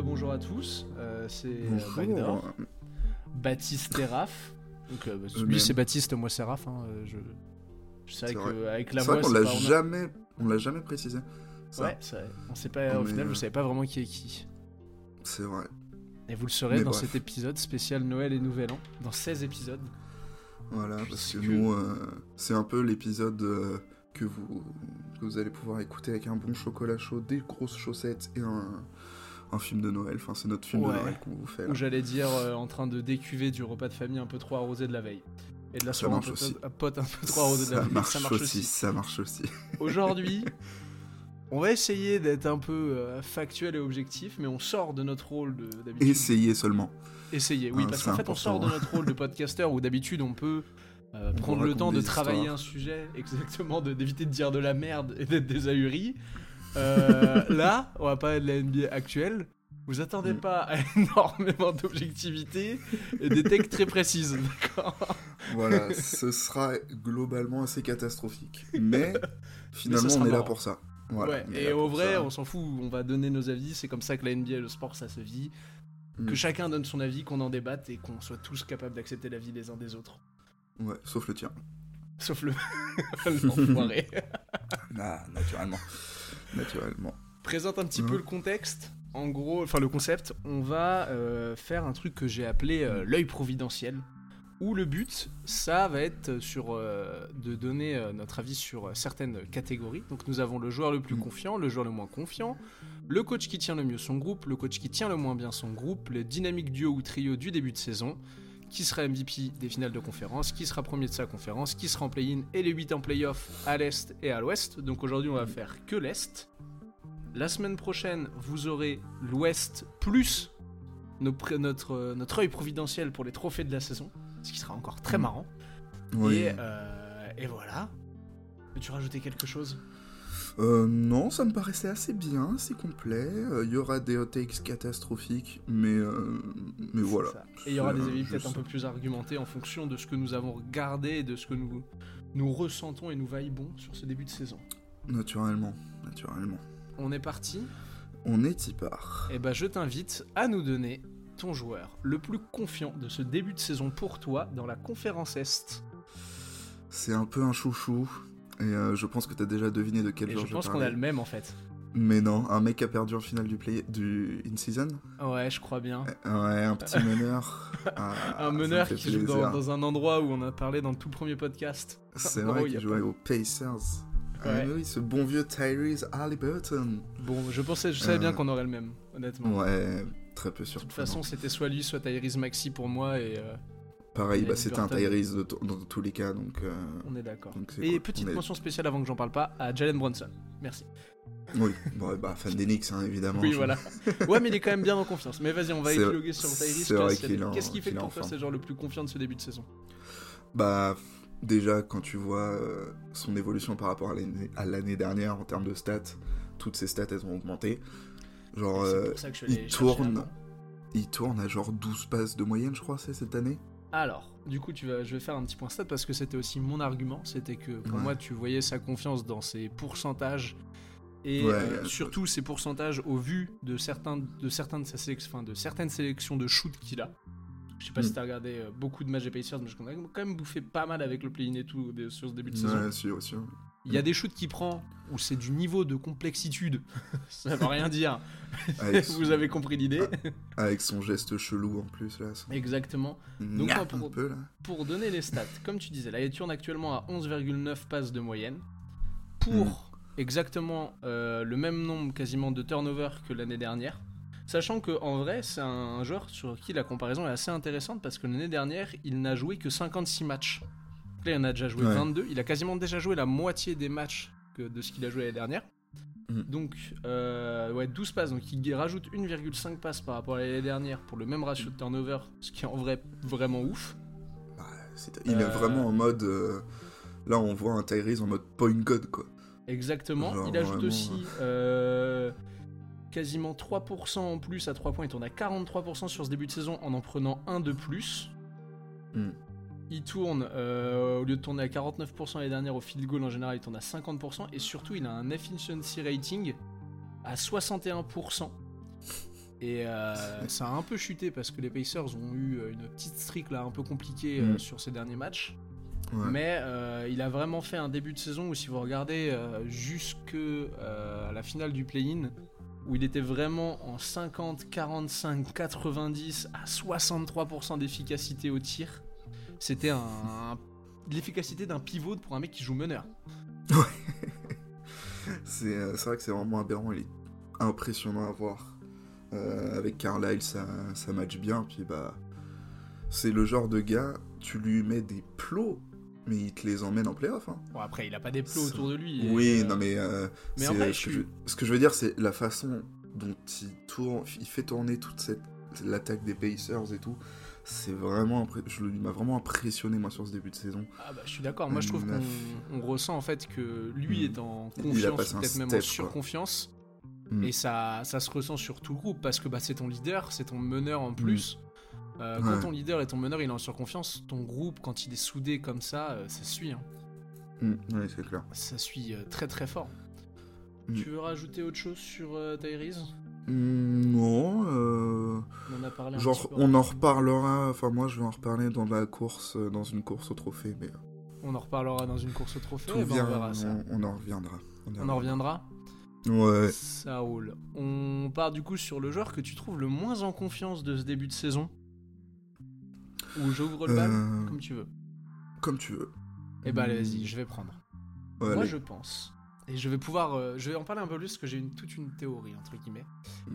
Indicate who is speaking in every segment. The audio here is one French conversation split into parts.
Speaker 1: bah bonjour à tous, euh, c'est euh, Baptiste et Raph. Donc, euh, bah, lui c'est Baptiste, moi c'est Raph. hein, euh, je... je sais
Speaker 2: C'est vrai.
Speaker 1: qu'avec la
Speaker 2: C'est
Speaker 1: voix,
Speaker 2: vrai qu'on
Speaker 1: c'est
Speaker 2: l'a jamais, on jamais précisé. Ça,
Speaker 1: Ouais, c'est. On sait pas,
Speaker 2: On
Speaker 1: au final, vous savez pas vraiment qui est qui.
Speaker 2: c'est vrai.
Speaker 1: Et vous le saurez
Speaker 2: Mais
Speaker 1: dans
Speaker 2: bref.
Speaker 1: cet épisode spécial Noël et Nouvel An, dans 16 épisodes.
Speaker 2: Voilà, parce que nous, euh, c'est un peu l'épisode euh, que vous, que vous allez pouvoir écouter avec un bon chocolat chaud, des grosses chaussettes et un, un film de Noël. Enfin, c'est notre film
Speaker 1: Ouais.
Speaker 2: de Noël qu'on vous fait. là.
Speaker 1: Où j'allais dire euh, en train de décuver du repas de famille un peu trop arrosé de la veille. Et de la soirée un
Speaker 2: marche
Speaker 1: peu, pote un peu trop arrosé de la
Speaker 2: Ça
Speaker 1: veille.
Speaker 2: marche,
Speaker 1: ça marche
Speaker 2: aussi,
Speaker 1: aussi.
Speaker 2: ça marche aussi.
Speaker 1: Aujourd'hui, on va essayer d'être un peu euh, factuel et objectif, mais on sort de notre rôle de- d'habitude.
Speaker 2: Essayez seulement.
Speaker 1: Essayer, oui,
Speaker 2: Ah,
Speaker 1: parce qu'en fait, on sort de notre rôle de podcasteur où d'habitude on peut euh, prendre le temps de travailler
Speaker 2: histoires.
Speaker 1: un sujet, exactement, de- d'éviter de dire de la merde et d'être des ahuris. Euh, là, on va parler de la NBA actuelle. Vous attendez
Speaker 2: Mm.
Speaker 1: pas à énormément d'objectivité et des techs très précises, d'accord
Speaker 2: Voilà, ce sera globalement assez catastrophique. Mais finalement, on est là pour ça. Voilà,
Speaker 1: Ouais, et au vrai,
Speaker 2: ça.
Speaker 1: on s'en fout, on va donner nos avis, c'est comme ça que la NBA et le sport ça se vit. Que
Speaker 2: Mm.
Speaker 1: chacun donne son avis, qu'on en débatte et qu'on soit tous capables d'accepter l'avis des uns des autres.
Speaker 2: Ouais, sauf le tien.
Speaker 1: Sauf le. L'enfoiré.
Speaker 2: Ah, naturellement. Naturellement.
Speaker 1: Présente un petit
Speaker 2: Mhm.
Speaker 1: peu le contexte. En gros, enfin le concept, on va euh, faire un truc que j'ai appelé euh, l'œil providentiel. Où le but, ça va être sur euh, de donner notre avis sur certaines catégories. Donc nous avons le joueur le plus
Speaker 2: Mhm.
Speaker 1: confiant, le joueur le moins confiant, le coach qui tient le mieux son groupe, le coach qui tient le moins bien son groupe, le dynamique duo ou trio du début de saison, qui sera MVP des finales de conférence, qui sera premier de sa conférence, qui sera en play-in et les 8 en play-off à l'est et à l'ouest. Donc aujourd'hui on va faire que l'est. La semaine prochaine, vous aurez l'Ouest plus notre, notre œil providentiel pour les trophées de la saison, ce qui sera encore très
Speaker 2: Mm.
Speaker 1: marrant.
Speaker 2: Oui.
Speaker 1: Et, euh, et voilà. Veux-tu rajouter quelque chose?
Speaker 2: Euh, non, ça me paraissait assez bien, assez complet. Euh, Il y aura des hot takes catastrophiques, mais, euh, mais voilà.
Speaker 1: C'est. Et il y aura des
Speaker 2: Euh,
Speaker 1: avis peut-être un peu plus argumentés en fonction de ce que nous avons regardé et de ce que nous, nous ressentons et nous vibons sur ce début de saison.
Speaker 2: Naturellement, naturellement.
Speaker 1: On est parti
Speaker 2: On est y part.
Speaker 1: Et ben je t'invite à nous donner ton joueur le plus confiant de ce début de saison pour toi dans la conférence Est.
Speaker 2: C'est un peu un chouchou, et euh, je pense que t'as déjà deviné de quel
Speaker 1: Et
Speaker 2: genre
Speaker 1: je pense qu'on a le même en fait.
Speaker 2: Mais non, un mec a perdu en finale du play du in-season
Speaker 1: Ouais, je crois bien.
Speaker 2: Ouais, un petit meneur. Ah,
Speaker 1: un
Speaker 2: me
Speaker 1: meneur qui joue dans, dans un endroit où on a parlé dans le tout premier podcast.
Speaker 2: C'est vrai qu'il jouait
Speaker 1: pas-
Speaker 2: aux Pacers. Ah mais oui, ce bon vieux Tyrese Halliburton.
Speaker 1: Bon, je pensais, je savais bien
Speaker 2: Euh,
Speaker 1: qu'on aurait le même, honnêtement.
Speaker 2: Ouais, très peu
Speaker 1: De
Speaker 2: surprenant.
Speaker 1: toute façon, c'était soit lui, soit Tyrese Maxi pour moi, et euh,
Speaker 2: Pareil, bah, c'était un. Tyrese de dans tous les cas, donc... euh,
Speaker 1: on est d'accord.
Speaker 2: C'est
Speaker 1: Et
Speaker 2: cool.
Speaker 1: petite
Speaker 2: On est-
Speaker 1: mention spéciale avant que j'en parle pas à Jalen Brunson. Merci.
Speaker 2: Oui, bon, bah, fan d'Enix, hein, évidemment.
Speaker 1: oui, voilà. Ouais, mais il est quand même bien en confiance. Mais vas-y, on va
Speaker 2: C'est-
Speaker 1: épiloguer sur Tyrese.
Speaker 2: c'est vrai
Speaker 1: Qu'est-ce
Speaker 2: qu'il est en-
Speaker 1: Qu'est-ce qui fait que pour toi c'est genre le plus confiant de ce début de saison?
Speaker 2: Bah, déjà, quand tu vois euh, son évolution par rapport à l'année- dernière en termes de stats, toutes ses stats, elles ont augmenté. Genre,
Speaker 1: C'est
Speaker 2: euh, il tourne, il tourne à genre 12 passes de moyenne, je crois, c'est cette année.
Speaker 1: Alors, du coup, tu vas, je vais faire un petit point stat parce que c'était aussi mon argument. C'était que pour
Speaker 2: Ouais.
Speaker 1: moi, tu voyais sa confiance dans ses pourcentages et
Speaker 2: Ouais,
Speaker 1: euh,
Speaker 2: euh,
Speaker 1: surtout ses pourcentages au vu de certains de certains de sa sélection, de certaines sélections de shoot qu'il a. Je sais pas
Speaker 2: Mm.
Speaker 1: si t'as regardé euh, beaucoup de matchs des Pacers, mais je connais quand même bouffé pas mal avec le play-in et tout de- sur ce début de saison.
Speaker 2: Ouais, sûr, sûr.
Speaker 1: Il y a des shoots qu'il prend où c'est du niveau de complexitude. Ça veut rien dire.
Speaker 2: Avec, son,
Speaker 1: Vous avez compris l'idée.
Speaker 2: avec son geste chelou en plus, là.
Speaker 1: Exactement. Donc,
Speaker 2: Nya,
Speaker 1: pour-
Speaker 2: un peu, là.
Speaker 1: Pour donner les stats, comme tu disais, il tourne actuellement à 11,9 passes de moyenne. Pour
Speaker 2: Hmm.
Speaker 1: exactement euh, le même nombre quasiment de turnovers que l'année dernière. Sachant que en vrai, c'est un joueur sur qui la comparaison est assez intéressante parce que l'année dernière, il n'a joué que 56 matchs. Là, il en a déjà joué
Speaker 2: Ouais.
Speaker 1: 22. Il a quasiment déjà joué la moitié des matchs que de ce qu'il a joué l'année dernière.
Speaker 2: Mhm.
Speaker 1: Donc, euh, ouais, 12 passes. Donc, il rajoute 1,5 passes par rapport à l'année dernière pour le même ratio de turnover, ce qui est en vrai vraiment ouf.
Speaker 2: Bah, il est
Speaker 1: Euh,
Speaker 2: vraiment en mode. euh, Là, on voit un Tyrese en mode point god, quoi.
Speaker 1: Exactement.
Speaker 2: Genre
Speaker 1: il ajoute
Speaker 2: vraiment,
Speaker 1: aussi euh, quasiment 3% en plus à 3 points. Il tourne à 43% sur ce début de saison en en prenant un de plus.
Speaker 2: Hmm.
Speaker 1: Il tourne, euh, au lieu de tourner à 49% l'année dernière au field goal en général, il tourne à 50%. Et surtout, il a un efficiency rating à 61%. Et euh, ça a un peu chuté parce que les Pacers ont eu une petite streak là un peu compliquée euh,
Speaker 2: Mm.
Speaker 1: sur ces derniers matchs.
Speaker 2: Ouais.
Speaker 1: Mais euh, il a vraiment fait un début de saison où si vous regardez euh, jusque euh, à la finale du play-in, où il était vraiment en 50, 45, 90 à 63% d'efficacité au tir, c'était un, un- l'efficacité d'un pivot pour un mec qui joue meneur.
Speaker 2: C'est euh, c'est vrai que c'est vraiment aberrant, il est impressionnant à voir. Euh, avec Carlisle, ça, ça match bien, puis bah. C'est le genre de gars, tu lui mets des plots, mais il te les emmène en playoff. Hein.
Speaker 1: Bon après il a pas des plots autour de lui.
Speaker 2: Oui,
Speaker 1: euh,
Speaker 2: non mais. euh,
Speaker 1: mais
Speaker 2: c'est,
Speaker 1: en vrai, je
Speaker 2: ce, que je, ce que je veux dire, c'est la façon dont il tourne, il fait tourner toute cette l'attaque des Pacers et tout. C'est vraiment, je, il m'a vraiment impressionné moi sur ce début de saison.
Speaker 1: Ah bah je suis d'accord, moi je trouve qu'on on ressent en fait que lui
Speaker 2: Mm.
Speaker 1: est en confiance, peut-être même en surconfiance,
Speaker 2: Mm.
Speaker 1: et ça, ça se ressent sur tout le groupe parce que bah, c'est ton leader, c'est ton meneur en plus. Euh, Quand.
Speaker 2: Ouais.
Speaker 1: ton leader et ton meneur il est en surconfiance, ton groupe quand il est soudé comme ça, euh, ça suit, hein.
Speaker 2: Ouais, c'est clair.
Speaker 1: ça suit euh, très très fort. Tu veux rajouter autre chose sur Tyrese?
Speaker 2: Non, euh,
Speaker 1: On en a parlé un
Speaker 2: genre
Speaker 1: petit peu
Speaker 2: on en reparlera. Enfin moi je vais en reparler dans la course, euh, dans une course au trophée, mais
Speaker 1: On en reparlera dans une course au trophée,
Speaker 2: tout
Speaker 1: et ben, on verra ça.
Speaker 2: on, on en reviendra.
Speaker 1: On en reviendra
Speaker 2: Ouais.
Speaker 1: Ça roule. On part du coup sur le joueur que tu trouves le moins en confiance de ce début de saison. Ou j'ouvre le bal,
Speaker 2: Euh,
Speaker 1: comme tu veux.
Speaker 2: comme tu veux.
Speaker 1: Eh ben allez,
Speaker 2: Mm.
Speaker 1: vas-y, je vais prendre.
Speaker 2: Ouais,
Speaker 1: Moi
Speaker 2: allez.
Speaker 1: je pense. Et je vais pouvoir. euh, je vais en parler un peu plus parce que j'ai une, toute une théorie, entre guillemets.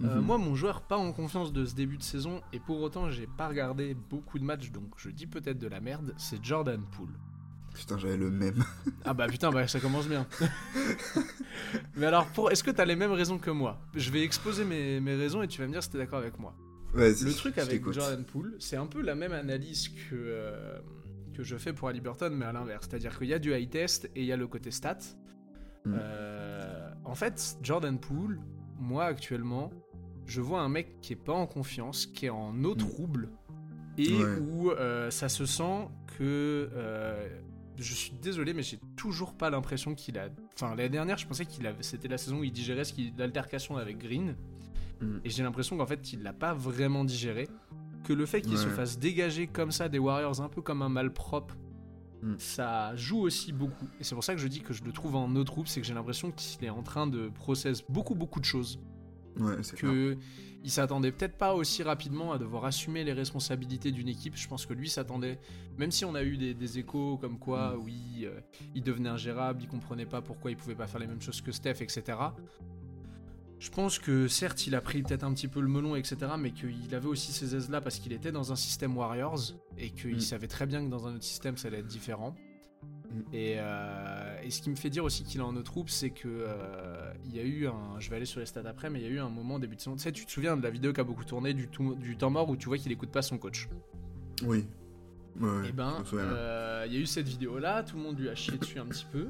Speaker 1: Euh,
Speaker 2: Mhm.
Speaker 1: moi, mon joueur pas en confiance de ce début de saison, et pour autant, j'ai pas regardé beaucoup de matchs, donc je dis peut-être de la merde, c'est Jordan Poole.
Speaker 2: Putain, j'avais le même.
Speaker 1: Ah bah putain, bah ça commence bien. Mais alors, pour... est-ce que t'as les mêmes raisons que moi? Je vais exposer mes, mes raisons et tu vas me dire si t'es d'accord avec moi.
Speaker 2: Vas-y.
Speaker 1: Le truc avec. Jordan Poole, c'est un peu la même analyse que, euh, que je fais pour Ali Burton, mais à l'inverse. C'est-à-dire qu'il y a du high test et il y a le côté stat.
Speaker 2: Mm.
Speaker 1: Euh, en fait, Jordan Poole, moi actuellement, je vois un mec qui est pas en confiance, qui est en eau
Speaker 2: Mm.
Speaker 1: trouble, et
Speaker 2: Ouais.
Speaker 1: où euh, ça se sent que. euh, je suis désolé, mais j'ai toujours pas l'impression qu'il a. Enfin, l'année dernière, je pensais qu'il avait. C'était la saison où il digérait ce qui- l'altercation avec Green.
Speaker 2: Mm.
Speaker 1: Et j'ai l'impression qu'en fait, il l'a pas vraiment digéré. Que le fait qu'il se fasse dégager comme ça des Warriors, un peu comme un malpropre,
Speaker 2: Mm.
Speaker 1: ça joue aussi beaucoup. Et c'est pour ça que je dis que je le trouve en autre troupe, c'est que j'ai l'impression qu'il est en train de process beaucoup, beaucoup de choses.
Speaker 2: Ouais, c'est clair.
Speaker 1: Que il s'attendait peut-être pas aussi rapidement à devoir assumer les responsabilités d'une équipe. Je pense que lui s'attendait, même si on a eu des, des échos comme quoi,
Speaker 2: Mm.
Speaker 1: oui, euh, il devenait ingérable, il comprenait pas pourquoi il pouvait pas faire les mêmes choses que Steph, etc. Je pense que certes, il a pris peut-être un petit peu le melon, etc., mais qu'il avait aussi ces aises-là parce qu'il était dans un système Warriors et qu'il
Speaker 2: Mm.
Speaker 1: savait très bien que dans un autre système, ça allait être différent.
Speaker 2: Mm.
Speaker 1: Et, euh, et ce qui me fait dire aussi qu'il est en autre troupe, c'est que euh, il y a eu un. Je vais aller sur les stats après, mais il y a eu un moment début de saison. Tu sais, tu te souviens de la vidéo qui a beaucoup tourné du, tout- du temps mort où tu vois qu'il écoute pas son coach.
Speaker 2: Oui. Ouais,
Speaker 1: Et ben,
Speaker 2: me souviens.
Speaker 1: euh, il y a eu cette vidéo-là, tout le monde lui a chié dessus un petit peu.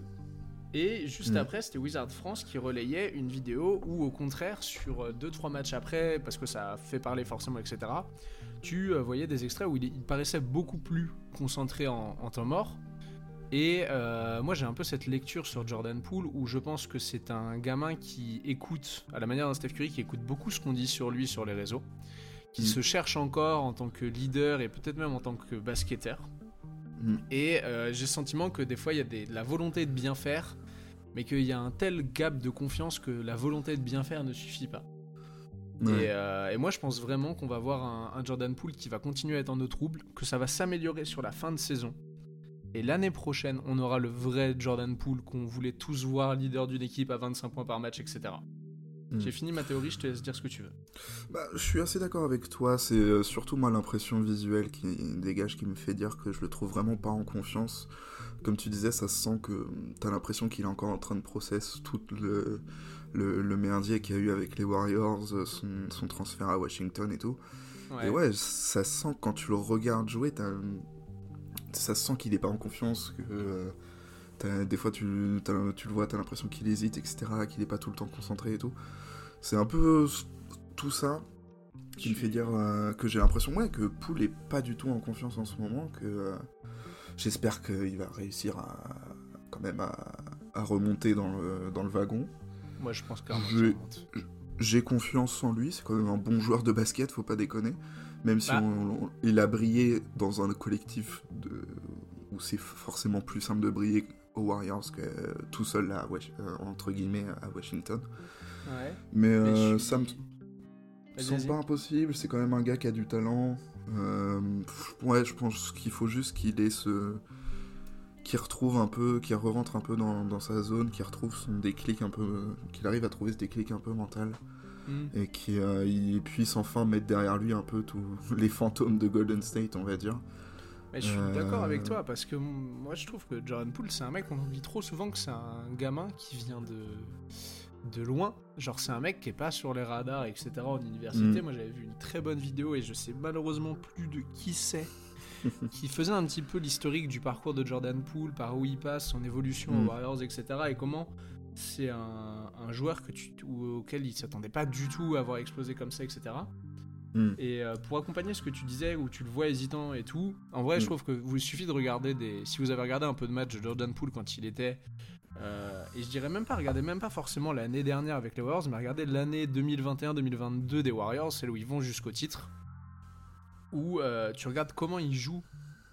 Speaker 1: Et juste
Speaker 2: Mm.
Speaker 1: après, c'était Wizard France qui relayait une vidéo où, au contraire, sur 2-3 matchs après, parce que ça fait parler forcément, etc., tu euh, voyais des extraits où il, il paraissait beaucoup plus concentré en, en temps mort. Et euh, moi, j'ai un peu cette lecture sur Jordan Poole où je pense que c'est un gamin qui écoute, à la manière d'un Steph Curry, qui écoute beaucoup ce qu'on dit sur lui sur les réseaux, qui
Speaker 2: Mm.
Speaker 1: se cherche encore en tant que leader et peut-être même en tant que basketteur.
Speaker 2: Mm.
Speaker 1: Et euh, j'ai le sentiment que des fois, il y a des- de la volonté de bien faire, mais qu'il y a un tel gap de confiance que la volonté de bien faire ne suffit pas. Et, euh, et moi, je pense vraiment qu'on va voir un, un Jordan Poole qui va continuer à être en eau trouble, que ça va s'améliorer sur la fin de saison. Et l'année prochaine, on aura le vrai Jordan Poole qu'on voulait tous voir, leader d'une équipe à 25 points par match, etc. J'ai fini ma théorie, je te laisse dire ce que tu veux.
Speaker 2: Bah, je suis assez d'accord avec toi. C'est euh, surtout moi l'impression visuelle qui dégage qui me fait dire que je le trouve vraiment pas en confiance. Comme tu disais, ça se sent que t'as l'impression qu'il est encore en train de process tout le, le, le merdier qu'il y a eu avec les Warriors, euh, son, son transfert à Washington et tout. Et ouais, ça se sent quand tu le regardes jouer, t'as- ça se sent qu'il est pas en confiance, que euh, des fois tu, tu le vois, t'as l'impression qu'il hésite, etc., qu'il est pas tout le temps concentré et tout. C'est un peu tout ça qui me fait dire euh, que j'ai l'impression ouais, que Poul est pas du tout en confiance en ce moment, que euh, j'espère qu'il va réussir à quand même à, à remonter dans le, dans le wagon.
Speaker 1: Moi, je pense remonte.
Speaker 2: j'ai confiance en lui, c'est quand même un bon joueur de basket, faut pas déconner. Même si
Speaker 1: Bah.
Speaker 2: on- on- il a brillé dans un collectif de... où c'est forcément plus simple de briller aux Warriors que euh, tout seul là, à euh, entre guillemets, à Washington.
Speaker 1: Ouais.
Speaker 2: Mais,
Speaker 1: Mais
Speaker 2: euh,
Speaker 1: suis-
Speaker 2: ça me semble pas impossible, c'est quand même un gars qui a du talent. Euh, ouais, je pense qu'il faut juste qu'il ait ce. qu'il retrouve un peu, qu'il re-rentre un peu dans, dans sa zone, qu'il retrouve son déclic un peu. qu'il arrive à trouver ce déclic un peu mental
Speaker 1: Hmm.
Speaker 2: et qu'il puisse enfin mettre derrière lui un peu tous les fantômes de Golden State, on va dire.
Speaker 1: Mais je suis
Speaker 2: Euh,
Speaker 1: d'accord avec toi parce que moi je trouve que Jordan Poole c'est un mec on oublie trop souvent que c'est un gamin qui vient de de loin. Genre c'est un mec qui est pas sur les radars etc en université.
Speaker 2: Mm.
Speaker 1: Moi j'avais vu une très bonne vidéo et je sais malheureusement plus de qui c'est qui faisait un petit peu l'historique du parcours de Jordan Poole, par où il passe, son évolution
Speaker 2: Mm.
Speaker 1: aux Warriors etc et comment c'est un, un joueur que tu, auquel il s'attendait pas du tout à avoir explosé comme ça etc.
Speaker 2: Mm.
Speaker 1: Et euh, pour accompagner ce que tu disais, où tu le vois hésitant et tout, en vrai, je
Speaker 2: Mm.
Speaker 1: trouve que vous suffit de regarder des. Si vous avez regardé un peu de match de Jordan Poole quand il était. euh, et je dirais même pas, regardez même pas forcément l'année dernière avec les Warriors, mais regardez l'année 2021-2022 des Warriors, celle où ils vont jusqu'au titre. Où euh, tu regardes comment ils jouent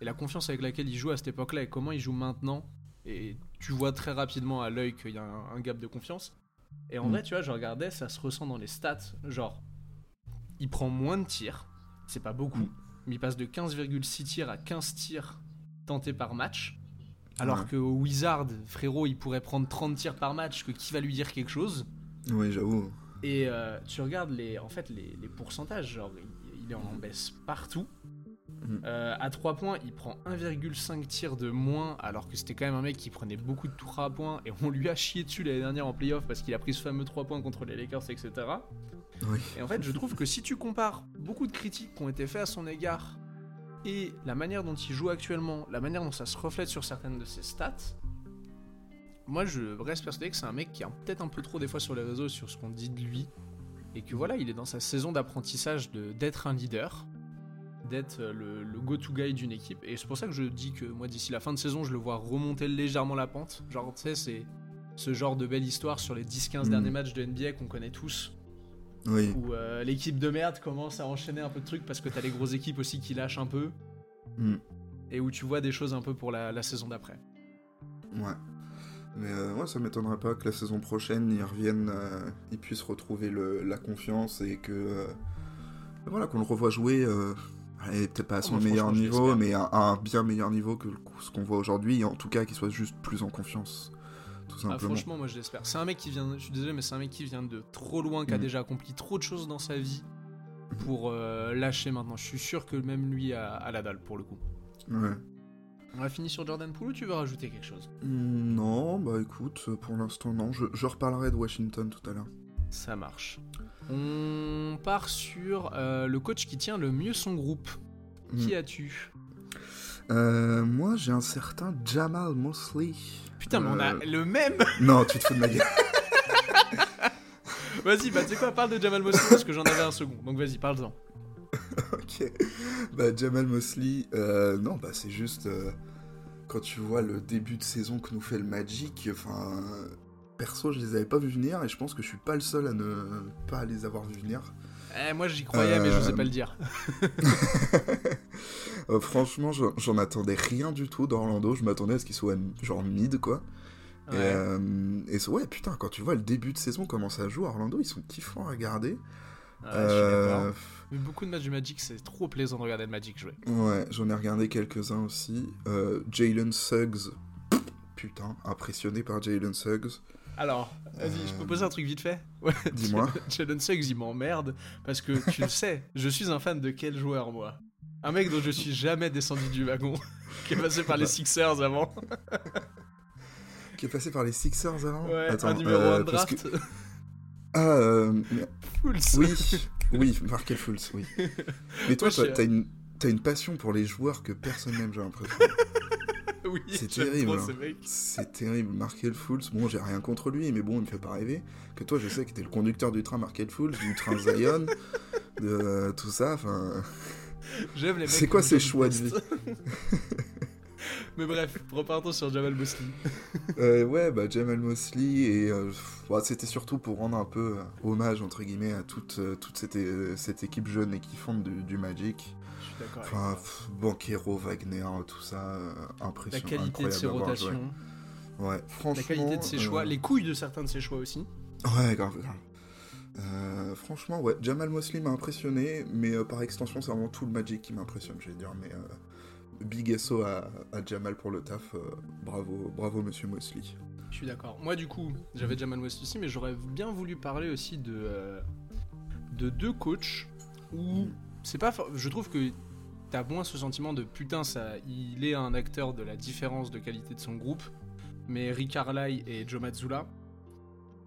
Speaker 1: et la confiance avec laquelle ils jouent à cette époque-là et comment ils jouent maintenant. Et tu vois très rapidement à l'œil qu'il y a un, un gap de confiance. Et en
Speaker 2: Mm.
Speaker 1: vrai, tu vois, je regardais, ça se ressent dans les stats. Genre, il prend moins de tirs, c'est pas beaucoup,
Speaker 2: Mm.
Speaker 1: mais il passe de 15,6 tirs à 15 tirs tentés par match. Alors
Speaker 2: Ouais.
Speaker 1: que au Wizard, frérot, il pourrait prendre 30 tirs par match, que qui va lui dire quelque chose?
Speaker 2: Oui, j'avoue.
Speaker 1: Et euh, tu regardes les, en fait, les, les pourcentages, genre, il, il est en baisse partout.
Speaker 2: Mm.
Speaker 1: Euh, à 3 points, il prend 1,5 tirs de moins, alors que c'était quand même un mec qui prenait beaucoup de 3 points, et on lui a chié dessus l'année dernière en playoff parce qu'il a pris ce fameux 3 points contre les Lakers, etc.
Speaker 2: Oui.
Speaker 1: Et en fait, je trouve que si tu compares beaucoup de critiques qui ont été faites à son égard et la manière dont il joue actuellement, la manière dont ça se reflète sur certaines de ses stats, moi je reste persuadé que c'est un mec qui a peut-être un peu trop des fois sur les réseaux sur ce qu'on dit de lui et que voilà, il est dans sa saison d'apprentissage d'être un leader, d'être euh, le, le go-to guy d'une équipe. Et c'est pour ça que je dis que moi d'ici la fin de saison, je le vois remonter légèrement la pente. Genre, tu sais, c'est ce genre de belle histoire sur les 10-15
Speaker 2: Mm.
Speaker 1: derniers matchs de NBA qu'on connaît tous
Speaker 2: Oui.
Speaker 1: où euh, l'équipe de merde commence à enchaîner un peu de trucs parce que t'as les grosses équipes aussi qui lâchent un peu
Speaker 2: Mm.
Speaker 1: et où tu vois des choses un peu pour la, la saison d'après.
Speaker 2: Ouais. Mais euh, ouais, ça m'étonnerait pas que la saison prochaine, ils reviennent, euh, ils puissent retrouver le, la confiance et que. voilà, qu'on le revoit jouer. Allez, peut-être pas à son
Speaker 1: Oh,
Speaker 2: meilleur niveau, mais à, à un bien meilleur niveau que ce qu'on voit aujourd'hui. Et en tout cas, qu'il soit juste plus en confiance. Tout
Speaker 1: Ah,
Speaker 2: simplement.
Speaker 1: franchement, moi je l'espère. C'est un mec qui vient, je suis désolé, mais c'est un mec qui vient de trop loin, qui a
Speaker 2: Mm.
Speaker 1: déjà accompli trop de choses dans sa vie pour euh, lâcher maintenant. Je suis sûr que même lui a, a la dalle pour le coup.
Speaker 2: Ouais.
Speaker 1: On a fini sur Jordan Poole ou tu veux rajouter quelque chose?
Speaker 2: Non, bah écoute, pour l'instant, non. Je, je reparlerai de Washington tout à l'heure.
Speaker 1: Ça marche. On part sur euh, le coach qui tient le mieux son groupe. Qui
Speaker 2: Mm.
Speaker 1: as-tu?
Speaker 2: Euh, moi, j'ai un certain Jamal Mosley.
Speaker 1: Putain, mais on a
Speaker 2: Euh,
Speaker 1: le même
Speaker 2: Non, tu te fous de ma gueule.
Speaker 1: Vas-y, bah tu sais quoi, parle de Jamal Mosley parce que j'en avais un second. Donc vas-y, parle-en.
Speaker 2: ok. Bah, Jamal Mosley, euh, non, bah, c'est juste. quand tu vois le début de saison que nous fait le Magic, enfin. Perso, je les avais pas vus venir et je pense que je suis pas le seul à ne pas les avoir vus venir.
Speaker 1: Eh, moi j'y croyais, mais je sais
Speaker 2: Euh,
Speaker 1: pas le dire.
Speaker 2: Euh, franchement, j'en attendais rien du tout d'Orlando. Je m'attendais à ce qu'ils soient genre mid, quoi. Et,
Speaker 1: Ouais.
Speaker 2: euh, et ouais, putain, quand tu vois le début de saison, comment ça joue, Orlando, ils sont kiffants à regarder.
Speaker 1: Ouais, je suis
Speaker 2: Euh.
Speaker 1: Mais beaucoup de matchs du Magic, c'est trop plaisant de regarder le Magic jouer.
Speaker 2: Ouais, j'en ai regardé quelques-uns aussi. Euh, Jalen Suggs, putain, impressionné par Jalen Suggs.
Speaker 1: Alors, vas-y, je peux poser un truc vite fait Ouais,
Speaker 2: Dis-moi.
Speaker 1: Jalen Suggs, il m'emmerde parce que tu le sais, je suis un fan de quel joueur moi? Un mec dont je suis jamais descendu du wagon, qui est passé par les
Speaker 2: Bah.
Speaker 1: Sixers avant.
Speaker 2: Qui est passé par les Sixers avant?
Speaker 1: Ouais,
Speaker 2: Attends,
Speaker 1: un numéro
Speaker 2: euh,
Speaker 1: 1 de
Speaker 2: parce
Speaker 1: draft.
Speaker 2: que- Ah, euh,
Speaker 1: Fools.
Speaker 2: oui, oui, Markel Fultz, oui. Mais toi, t'as une, t'as une passion pour les joueurs que personne n'aime, j'ai l'impression.
Speaker 1: oui,
Speaker 2: C'est terrible, hein.
Speaker 1: ce.
Speaker 2: C'est terrible, Markel Fultz, bon, j'ai rien contre lui, mais bon, il me fait pas rêver. Que toi, je sais que t'es le conducteur du train Markel Fultz, du train Zion, de euh, tout ça, enfin...
Speaker 1: J'aime les mecs.
Speaker 2: C'est quoi ces choix de
Speaker 1: Best. Mais bref, repartons sur Jamal Mosley.
Speaker 2: Euh, ouais, bah Jamal Mosley, et euh, bah, c'était surtout pour rendre un peu euh, hommage, entre guillemets, à toute, toute cette, cette équipe jeune et kiffante du, du Magic.
Speaker 1: D'accord.
Speaker 2: Enfin, pff, Banquero, Wagner, tout ça, euh,
Speaker 1: La
Speaker 2: impressionnant.
Speaker 1: qualité de ses rotations,
Speaker 2: Ouais, franchement.
Speaker 1: la qualité de ses choix,
Speaker 2: euh,
Speaker 1: les couilles de certains de ses choix aussi.
Speaker 2: Ouais, grave, grave. Euh, franchement, ouais, Jamal Mosley m'a impressionné, mais euh, par extension, c'est vraiment tout le Magic qui m'impressionne, je vais dire. Mais euh, big SO à, à Jamal pour le taf, bravo, bravo, monsieur Mosley.
Speaker 1: Je suis d'accord. Moi, du coup, j'avais Jamal West aussi, mais j'aurais bien voulu parler aussi de, de deux coachs où c'est pas. Je trouve que t'as moins ce sentiment de putain, ça, il est un acteur de la différence de qualité de son groupe. Mais Rick et Joe Mazzulla.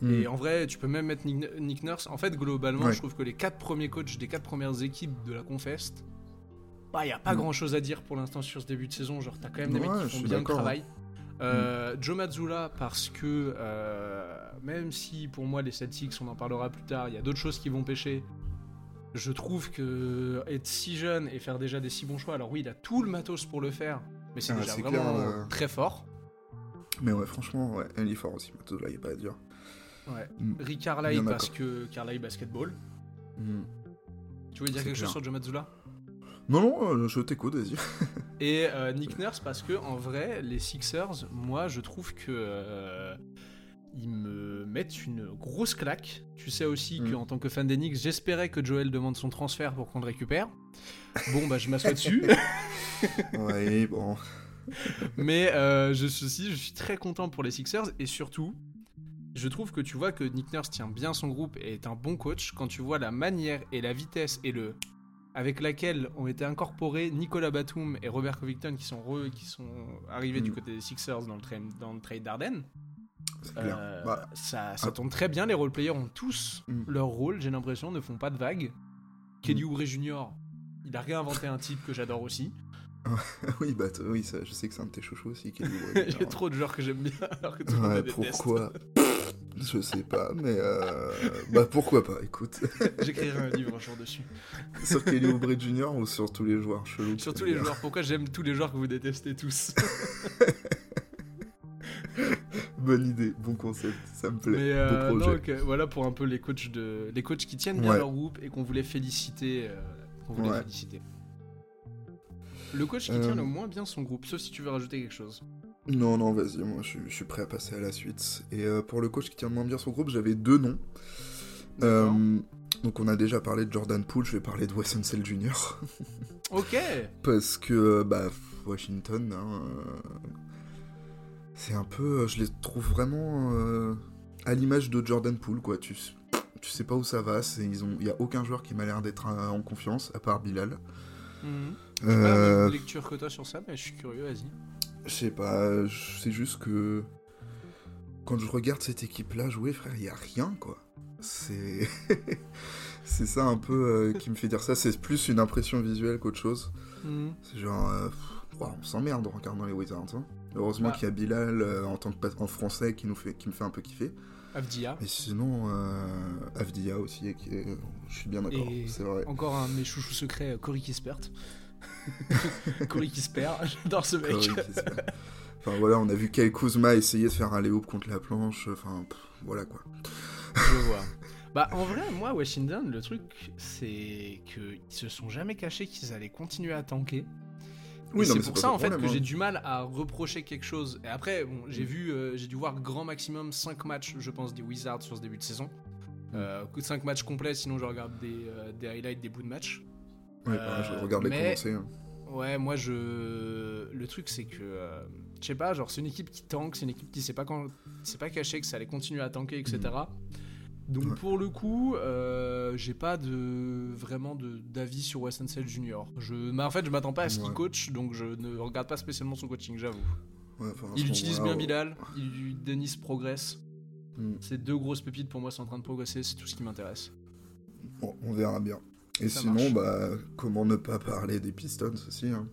Speaker 1: Et en vrai, tu peux même mettre Nick, Nick Nurse. En fait, globalement,
Speaker 2: Ouais.
Speaker 1: je trouve que les quatre premiers coachs des quatre premières équipes de la Confest, bah, il y a pas
Speaker 2: Mm.
Speaker 1: grand chose à dire pour l'instant sur ce début de saison. Genre, t'as quand même des
Speaker 2: Ouais,
Speaker 1: mecs qui font bien le travail. Euh, Joe Mazzulla, parce que euh, même si pour moi les Celtics, on en parlera plus tard, il y a d'autres choses qui vont pêcher. Je trouve que être si jeune et faire déjà des si bons choix, alors oui, il a tout le matos pour le faire, mais c'est
Speaker 2: Ah,
Speaker 1: déjà vraiment
Speaker 2: clair, euh.
Speaker 1: très fort.
Speaker 2: Mais ouais, franchement, ouais, elle est fort aussi, Matos, là, il a pas à dire.
Speaker 1: Ouais.
Speaker 2: Mm.
Speaker 1: Rick Carlisle
Speaker 2: Bien
Speaker 1: parce que Carlisle basketball.
Speaker 2: Mm.
Speaker 1: Tu veux dire quelque
Speaker 2: clair.
Speaker 1: chose sur Joe Mazzulla?
Speaker 2: Non, non, euh, je t'écoute, vas-y.
Speaker 1: Et euh, Nick Nurse parce que en vrai, les Sixers, moi je trouve que euh, ils me mettent une grosse claque. Tu sais aussi
Speaker 2: Mm.
Speaker 1: qu'en tant que fan des Knicks, j'espérais que Joel demande son transfert pour qu'on le récupère. Bon bah je m'assois dessus,
Speaker 2: ouais, bon.
Speaker 1: mais euh, je suis aussi, je suis très content pour les Sixers et surtout. Je trouve que tu vois que Nick Nurse tient bien son groupe et est un bon coach quand tu vois la manière et la vitesse et le avec laquelle ont été incorporés Nicolas Batum et Robert Covington qui sont re- qui sont arrivés du
Speaker 2: Mm.
Speaker 1: côté des Sixers dans le, tra- dans le trade d'Arden. Euh,
Speaker 2: Bah,
Speaker 1: ça, ça
Speaker 2: ah.
Speaker 1: tourne très bien, les roleplayers ont tous
Speaker 2: Mm.
Speaker 1: leur rôle, j'ai l'impression, ne font pas de vagues. Kelly Oubre Jr., il a réinventé un type que j'adore aussi.
Speaker 2: oui, bah, oui, ça, je sais que c'est un de tes chouchous aussi. Kelly Oubre
Speaker 1: Il y a trop de joueurs que j'aime bien alors que tout le
Speaker 2: Ouais, pourquoi? Je sais pas, mais euh... bah pourquoi pas, écoute.
Speaker 1: J'écrirai un livre un jour dessus.
Speaker 2: sur Kelly Oubre Jr. ou sur tous les joueurs chelous
Speaker 1: Sur tous les joueurs, pourquoi j'aime tous les joueurs que vous détestez tous?
Speaker 2: Bonne idée, bon concept, ça me plaît.
Speaker 1: Mais euh,
Speaker 2: Beau projet.
Speaker 1: donc euh, voilà pour un peu les coachs de les coachs qui tiennent bien
Speaker 2: Ouais.
Speaker 1: leur groupe et qu'on voulait féliciter euh, voulait
Speaker 2: Ouais.
Speaker 1: féliciter. Le coach qui
Speaker 2: Euh,
Speaker 1: tient le moins bien son groupe, sauf si tu veux rajouter quelque chose.
Speaker 2: Non, non, vas-y, moi je, suis- je suis prêt à passer à la suite. Et euh, pour le coach qui tient moins bien son groupe, j'avais deux noms. Euh, donc on a déjà parlé de Jordan Poole, je vais parler de Wes Unseld Jr.
Speaker 1: Ok.
Speaker 2: Parce que, bah, Washington, hein, euh, c'est un peu. euh, Je les trouve vraiment euh, à l'image de Jordan Poole, quoi. Tu, tu sais pas où ça va, c'est- ils ont- il y a aucun joueur qui m'a l'air d'être euh, en confiance, à part Bilal.
Speaker 1: J'ai pas la même lecture que toi sur ça, mais je suis curieux, vas-y.
Speaker 2: Je sais pas, c'est juste que. Quand je regarde cette équipe-là jouer, frère, il y a rien, quoi. C'est. c'est ça un peu euh, qui me fait dire ça. C'est plus une impression visuelle qu'autre chose.
Speaker 1: Mhm.
Speaker 2: C'est genre, pff, ouah, on s'emmerde en regardant les Wizards. hein. Heureusement qu'il y a Bilal euh, en tant que en français qui nous fait, qui me fait un peu kiffer.
Speaker 1: Avdia,
Speaker 2: Mais sinon, euh, Avdia aussi, est, je suis bien d'accord.
Speaker 1: Et-
Speaker 2: C'est vrai.
Speaker 1: encore un de mes chouchous secrets, euh, Cory Kispert. Cory Kispert, j'adore ce mec.
Speaker 2: Enfin voilà, on a vu Kyle Kuzma essayer de faire un lay-up contre la planche. Enfin, pff, voilà quoi.
Speaker 1: Je vois. Bah en vrai, moi, Washington, le truc, c'est qu'ils se sont jamais cachés qu'ils allaient continuer à tanker.
Speaker 2: Oui,
Speaker 1: c'est pour ça en fait
Speaker 2: problème,
Speaker 1: que j'ai
Speaker 2: hein.
Speaker 1: du mal à reprocher quelque chose. Et après, bon, j'ai vu, euh, j'ai dû voir grand maximum 5 matchs, je pense, des Wizards sur ce début de saison. Euh, 5 matchs complets, sinon je regarde des, euh, des highlights, des bouts de match.
Speaker 2: Ouais, bah, je
Speaker 1: Euh,
Speaker 2: regarde les
Speaker 1: mais-
Speaker 2: commencer. hein.
Speaker 1: Ouais, moi je. Le truc c'est que. euh, je sais pas, genre c'est une équipe qui tank, c'est une équipe qui sait pas quand. C'est pas caché que ça allait continuer à tanker, etc. Donc.
Speaker 2: Ouais.
Speaker 1: pour le coup, euh, j'ai pas de vraiment de d'avis sur Wes Unseld Jr. Je, en fait, je m'attends pas à ce qu'il
Speaker 2: Ouais.
Speaker 1: coach, donc je ne regarde pas spécialement son coaching, j'avoue.
Speaker 2: Ouais, enfin, à
Speaker 1: Il utilise bien. Bilal, il, Denis progresse.
Speaker 2: Hmm.
Speaker 1: Ces deux grosses pépites pour moi sont en train de progresser, c'est tout ce qui m'intéresse.
Speaker 2: Bon, on verra bien. Et
Speaker 1: Ça
Speaker 2: sinon,
Speaker 1: marche.
Speaker 2: bah, comment ne pas parler des Pistons aussi hein.